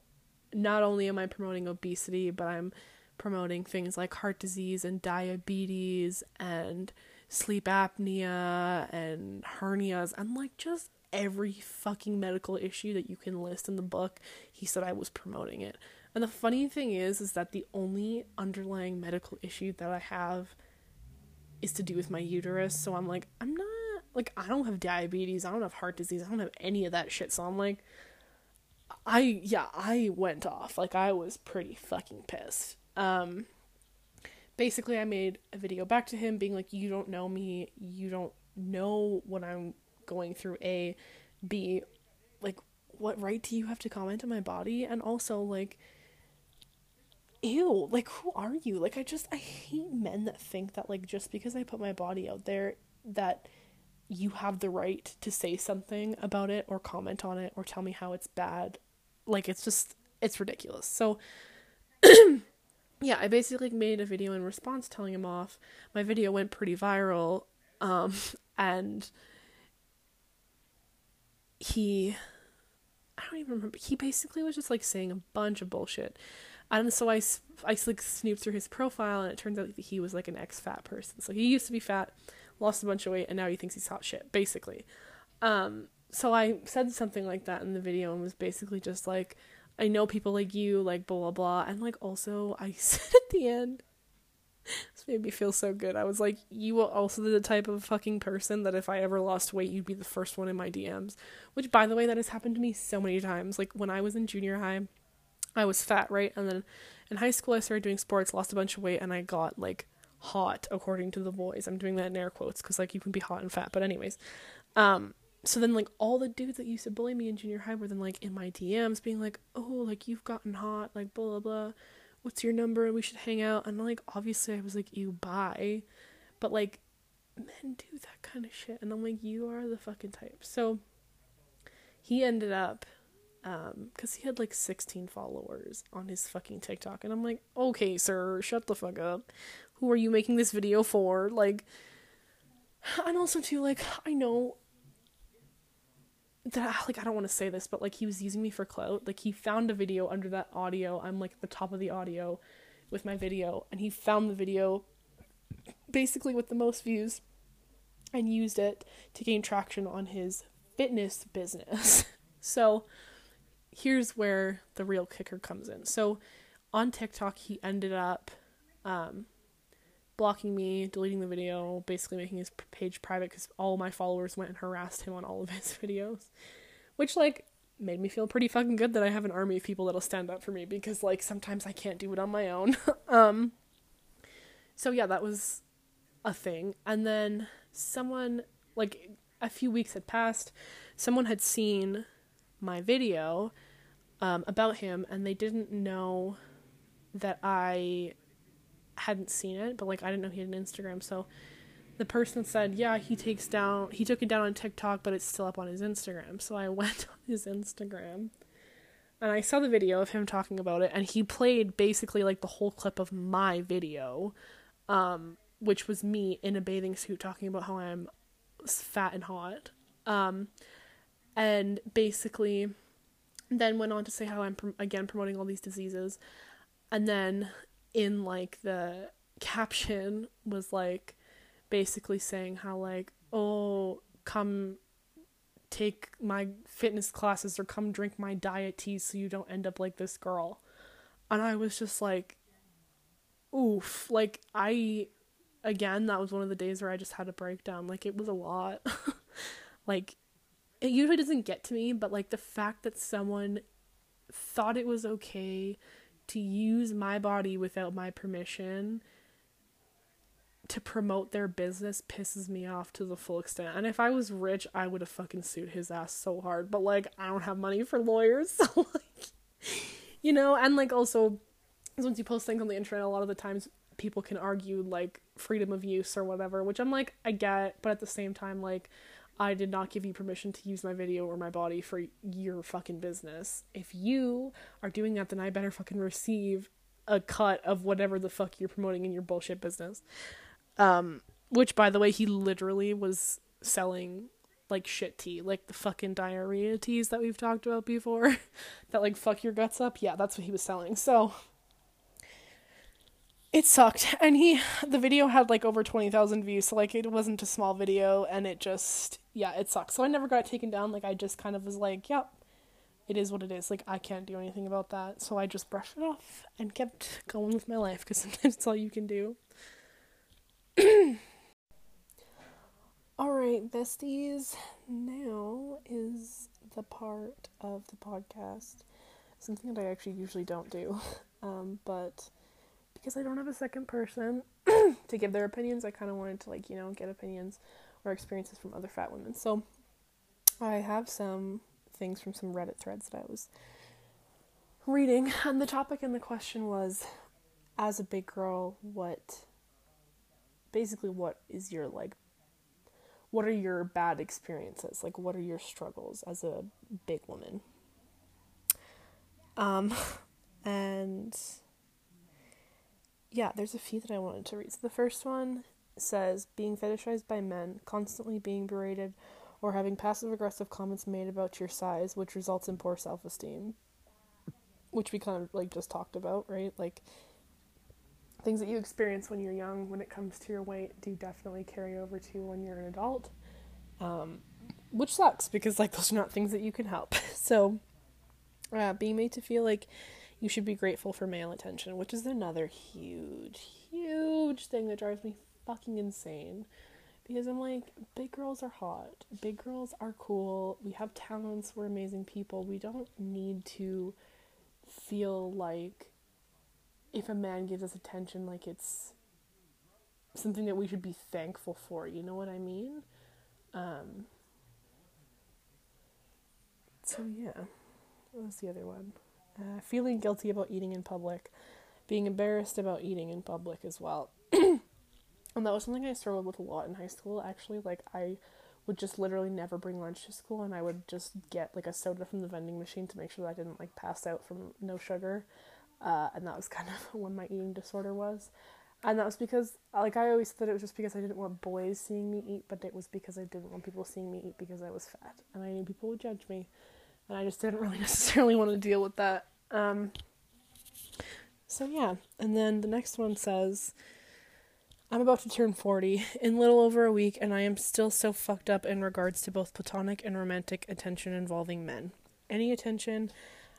not only am I promoting obesity, but I'm promoting things like heart disease and diabetes and sleep apnea and hernias and like just every fucking medical issue that you can list in the book. He said I was promoting it. And the funny thing is is that the only underlying medical issue that I have is to do with my uterus. So I'm like, I'm not like I don't have diabetes, I don't have heart disease, I don't have any of that shit. So I'm like I yeah, I went off. Like I was pretty fucking pissed. Um basically I made a video back to him being like you don't know me, you don't know what I'm going through A, B like what right do you have to comment on my body and also like ew like who are you like i just i hate men that think that like just because i put my body out there that you have the right to say something about it or comment on it or tell me how it's bad. Like it's just it's ridiculous. So [clears throat] yeah, I basically made a video in response telling him off. My video went pretty viral um [laughs] and he I don't even remember. He basically was just like saying a bunch of bullshit. And so I, I like snooped through his profile and it turns out that he was like an ex fat person. So he used to be fat lost a bunch of weight, and now he thinks he's hot shit, basically. Um, so I said something like that in the video and was basically just like, I know people like you, like blah blah blah, and like also I [laughs] said at the end, this made me feel so good. I was like, you are also the type of fucking person that if I ever lost weight, you'd be the first one in my DMs. Which, by the way, that has happened to me so many times. Like when I was in junior high, I was fat, right? And then in high school, I started doing sports, lost a bunch of weight, and I got like hot according to the boys. I'm doing that in air quotes because like you can be hot and fat, but anyways. Um so then like all the dudes that used to bully me in junior high were then like in my DMs being like, "Oh, like you've gotten hot, like blah blah blah. What's your number? We should hang out." And like obviously I was like, "You bye." But like men do that kind of shit. And I'm like, you are the fucking type. So he ended up, um, because he had like 16 followers on his fucking TikTok. And I'm like, okay, sir, shut the fuck up. Who are you making this video for? Like, and also, too, like, I know that like I don't want to say this, but like he was using me for clout. Like he found a video under that audio. I'm like at the top of the audio with my video, and he found the video basically with the most views and used it to gain traction on his fitness business. [laughs] so here's where the real kicker comes in. So on TikTok, he ended up um, blocking me, deleting the video, basically making his page private because all my followers went and harassed him on all of his [laughs] videos. Which, like, made me feel pretty fucking good that I have an army of people that'll stand up for me because, like, sometimes I can't do it on my own. [laughs] um, so, yeah, that was a thing. And then someone, like, a few weeks had passed, someone had seen my video um, about him and they didn't know that I hadn't seen it, but like I didn't know he had an Instagram. So the person said, "Yeah, he takes down he took it down on TikTok, but it's still up on his Instagram." So I [laughs] went on his Instagram and I saw the video of him talking about it and he played basically like the whole clip of my video um which was me in a bathing suit talking about how I'm fat and hot. Um and basically then went on to say how I'm again promoting all these diseases and then in like the caption was like basically saying how like oh come take my fitness classes or come drink my diet tea so you don't end up like this girl. And i was just like oof. Like i again that was one of the days where i just had a breakdown. Like it was a lot. [laughs] Like it usually doesn't get to me but like the fact that someone thought it was okay to use my body without my permission to promote their business pisses me off to the full extent. And if I was rich, I would have fucking sued his ass so hard. But like, I don't have money for lawyers, [laughs] so like, you know. And like, also, once you post things on the internet, a lot of the times people can argue like freedom of use or whatever, which I'm like, I get, but at the same time, like, I did not give you permission to use my video or my body for your fucking business. If you are doing that, then I better fucking receive a cut of whatever the fuck you're promoting in your bullshit business. Um, which, by the way, he literally was selling like shit tea, like the fucking diarrhea teas that we've talked about before, [laughs] that like fuck your guts up. Yeah, that's what he was selling. So it sucked and he the video had like over 20,000 views so like it wasn't a small video and it just yeah it sucks. So i never got taken down. Like i just kind of was like yep it is what it is. Like i can't do anything about that. So i just brushed it off and kept going with my life because [laughs] sometimes it's all you can do. All right besties. Now is the part of the podcast. Something that i actually usually don't do. [laughs] Um, but because I don't have a second person [clears throat] to give their opinions, I kind of wanted to like, you know, get opinions or experiences from other fat women. So I have some things from some Reddit threads that I was reading, [laughs] and the topic and the question was as a big girl, what basically what is your like what are your bad experiences? Like what are your struggles as a big woman? Um [laughs] and yeah, there's a few that I wanted to read. So the first one says being fetishized by men, constantly being berated, or having passive aggressive comments made about your size, which results in poor self esteem. Which we kind of like just talked about, right? Like things that you experience when you're young when it comes to your weight do definitely carry over to when you're an adult. Um, which sucks because like those are not things that you can help. [laughs] so uh, being made to feel like you should be grateful for male attention, which is another huge, huge thing that drives me fucking insane. Because I'm like, big girls are hot. Big girls are cool. We have talents. We're amazing people. We don't need to feel like if a man gives us attention, like it's something that we should be thankful for. You know what I mean? Um, so, yeah. What was the other one? uh, feeling guilty about eating in public, being embarrassed about eating in public as well. [clears throat] And that was something I struggled with a lot in high school. Actually, like I would just literally never bring lunch to school, and I would just get like a soda from the vending machine to make sure that I didn't like pass out from no sugar. Uh, and that was [laughs] kind of when my eating disorder was. And that was because, like, I always thought it was just because I didn't want boys seeing me eat, but it was because I didn't want people seeing me eat because I was fat. And I knew people would judge me. And I just didn't [laughs] really necessarily want to deal with that. Um, so, yeah. And then the next one says, I'm about to turn 40 in little over a week, and I am still so fucked up in regards to both platonic and romantic attention involving men. Any attention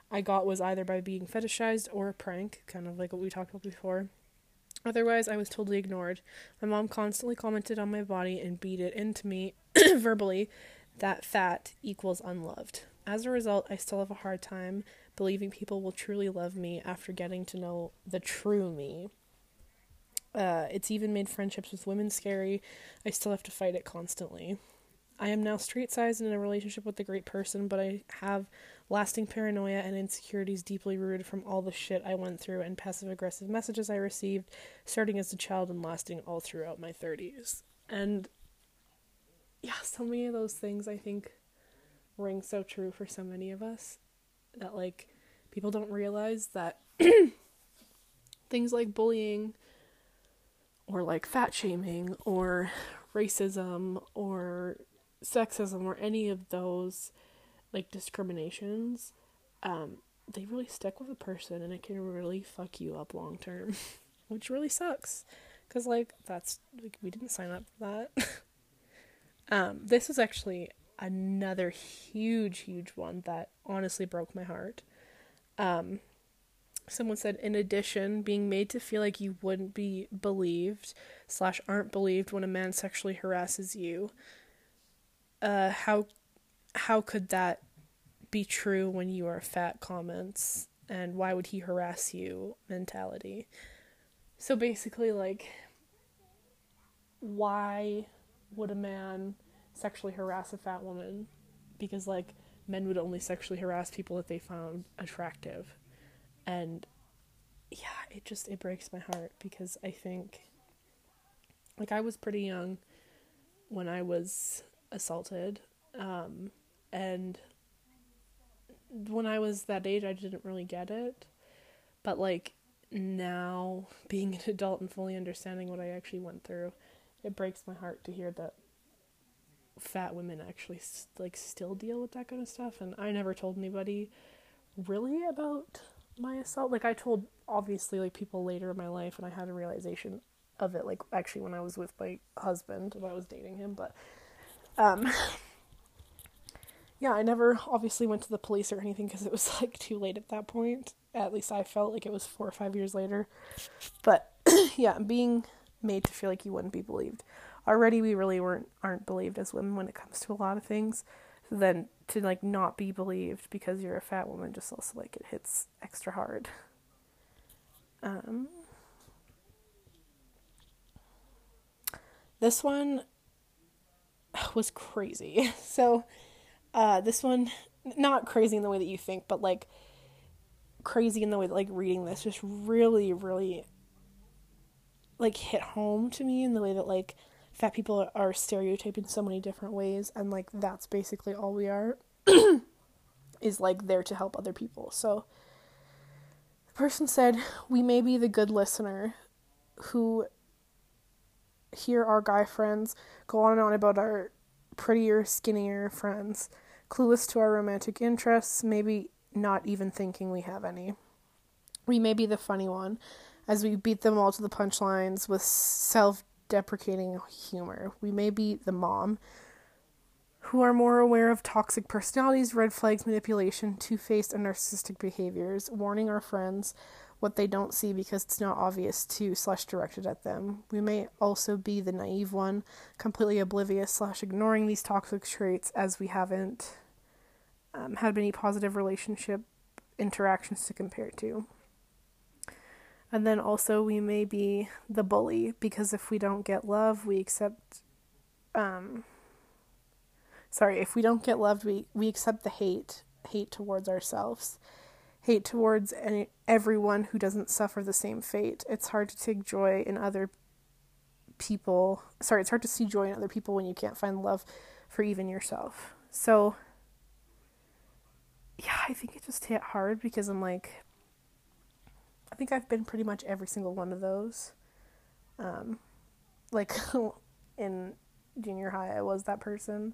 I got was either by being fetishized or a prank, kind of like what we talked about before. Otherwise, I was totally ignored. My mom constantly commented on my body and beat it into me [clears throat] verbally that fat equals unloved. As a result, I still have a hard time believing people will truly love me after getting to know the true me. Uh, it's even made friendships with women scary. I still have to fight it constantly. I am now straight sized and in a relationship with a great person, but I have lasting paranoia and insecurities deeply rooted from all the shit I went through and passive aggressive messages I received, starting as a child and lasting all throughout my 30s. And yeah, so many of those things I think ring so true for so many of us that like people don't realize that [clears throat] things like bullying or like fat shaming or racism or sexism or any of those like discriminations, um, they really stick with a person and it can really fuck you up long term, [laughs] which really sucks. Cause like that's like we didn't sign up for that. [laughs] um, this is actually another huge, huge one that honestly broke my heart. Um, someone said, in addition, being made to feel like you wouldn't be believed slash aren't believed when a man sexually harasses you. Uh, how how could that be true when you are fat comments and why would he harass you mentality. So basically like why would a man sexually harass a fat woman? Because like men would only sexually harass people that they found attractive. And yeah, it just it breaks my heart because I think like I was pretty young when I was assaulted um and when I was that age, I didn't really get it. But like now, being an adult and fully understanding what I actually went through, it breaks my heart to hear that fat women actually like still deal with that kind of stuff. And I never told anybody really about my assault. Like I told obviously like people later in my life, and I had a realization of it. Like actually when I was with my husband, when I was dating him, but um [laughs] yeah, I never obviously went to the police or anything because it was [laughs] like too late at that point. At least I felt like it was four or five years later. But [clears throat] yeah, being made to feel like you wouldn't be believed. Already, we really weren't aren't believed as women when it comes to a lot of things. So then to like not be believed because you're a fat woman just also like it hits extra hard. Um, this one was crazy. [laughs] So uh, this one, not crazy in the way that you think, but like crazy in the way that like reading this just really, really like hit home to me in the way that like fat people are stereotyped in so many different ways, and like that's basically all we are [clears throat] is like there to help other people. So the person said, We may be the good listener who hear our guy friends go on and on about our prettier, skinnier friends clueless to our romantic interests, maybe not even thinking we have any. We may be the funny one, as we beat them all to the punchlines with self deprecating humor. We may be the mom, who are more aware of toxic personalities, red flags, manipulation, two faced, and narcissistic behaviors, warning our friends what they don't see because it's not obvious to slash directed at them. We may also be the naive one, completely oblivious slash ignoring these toxic traits as we haven't um, had any positive relationship interactions to compare to. And then also, we may be the bully because if we don't get love, we accept. Um, sorry, if we don't get loved, we, we accept the hate, hate towards ourselves, hate towards any, everyone who doesn't suffer the same fate. It's hard to take joy in other people, sorry, it's hard to see joy in other people when you can't find love for even yourself. So, yeah, I think it just hit hard because I'm like, I think I've been pretty much every single one of those. Um, like [laughs] in junior high, I was that person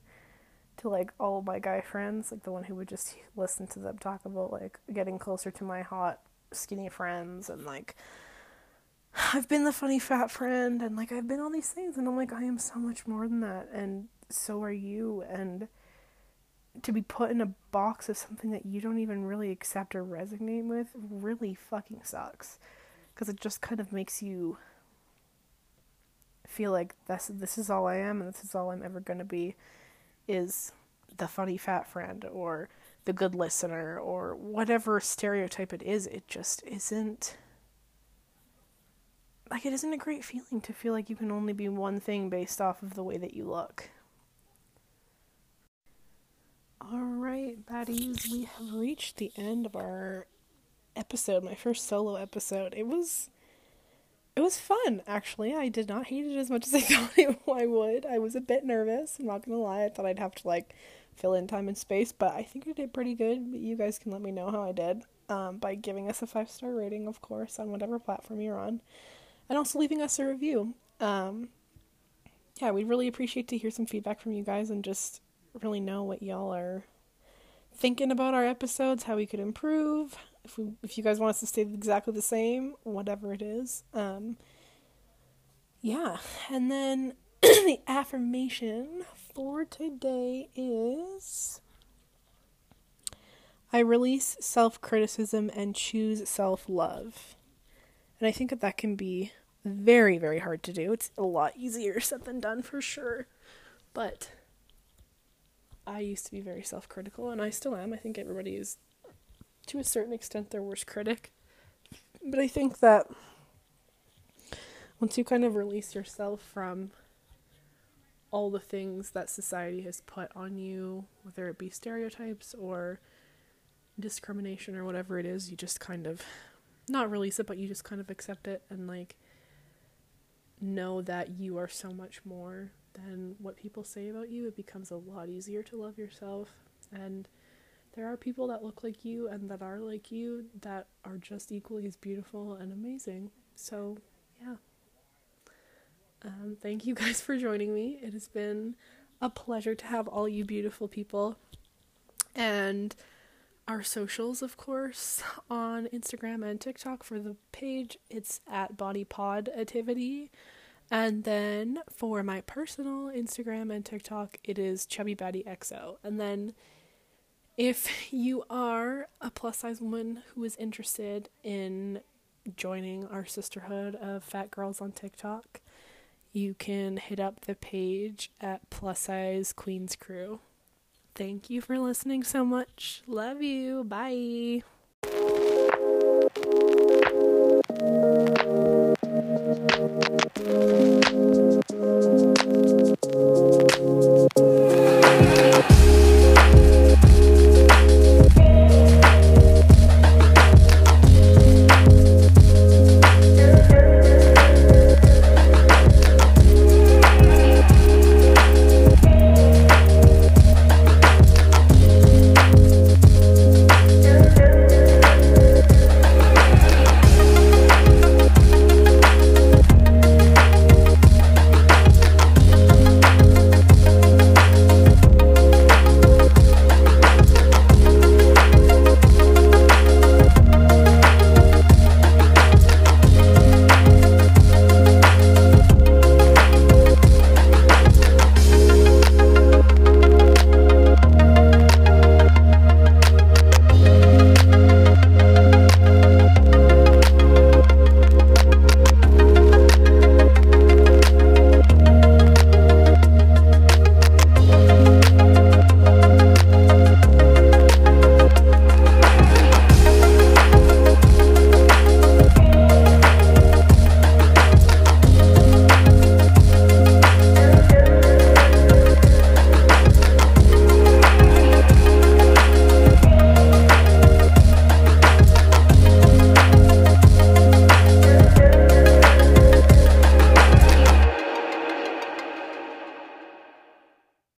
to like all my guy friends, like the one who would just listen to them talk about like getting closer to my hot skinny friends and like [sighs] I've been the funny fat friend and like I've been all these things and I'm like I am so much more than that and so are you and to be put in a box of something that you don't even really accept or resonate with really fucking sucks. Because it just kind of makes you feel like this this is all I am and this is all I'm ever going to be is the funny fat friend or the good listener or whatever stereotype it is. It just isn't like it isn't a great feeling to feel like you can only be one thing based off of the way that you look all right, baddies, we have reached the end of our episode, my first solo episode. It was it was fun, actually. I did not hate it as much as I [laughs] thought I would. I was a bit nervous, I'm not gonna lie. I thought I'd have to like fill in time and space, but I think I did pretty good. You guys can let me know how I did um, by giving us a five star rating, of course, on whatever platform you're on, and also leaving us a review. Um, yeah, we'd really appreciate to hear some feedback from you guys and just really know what y'all are thinking about our episodes, how we could improve. If we, if you guys want us to stay exactly the same, whatever it is. Um, yeah, and then [clears throat] the affirmation for today is I release self criticism and choose self love. And I think that that can be very, very hard to do. It's a lot easier [laughs] said than done for sure. But I used to be very self critical, and I still am. I think everybody is, to a certain extent, their worst critic. But I think that once you kind of release yourself from all the things that society has put on you, whether it be stereotypes or discrimination or whatever it is, you just kind of not release it, but you just kind of accept it and like know that you are so much more than what people say about you, it becomes a lot easier to love yourself. And there are people that look like you and that are like you that are just equally as beautiful and amazing. So, yeah. Um, thank you guys [laughs] for joining me. It has been a pleasure to have all you beautiful people. And our socials, of course, on Instagram and TikTok for the page, it's at Body Positivity. And then for my personal Instagram and TikTok, it is Chubby XO. And then if [laughs] you are a plus size woman who is interested in joining our sisterhood of fat girls on TikTok, you can hit up the page at plus size queens crew. Thank you for listening so much. Love you. Bye.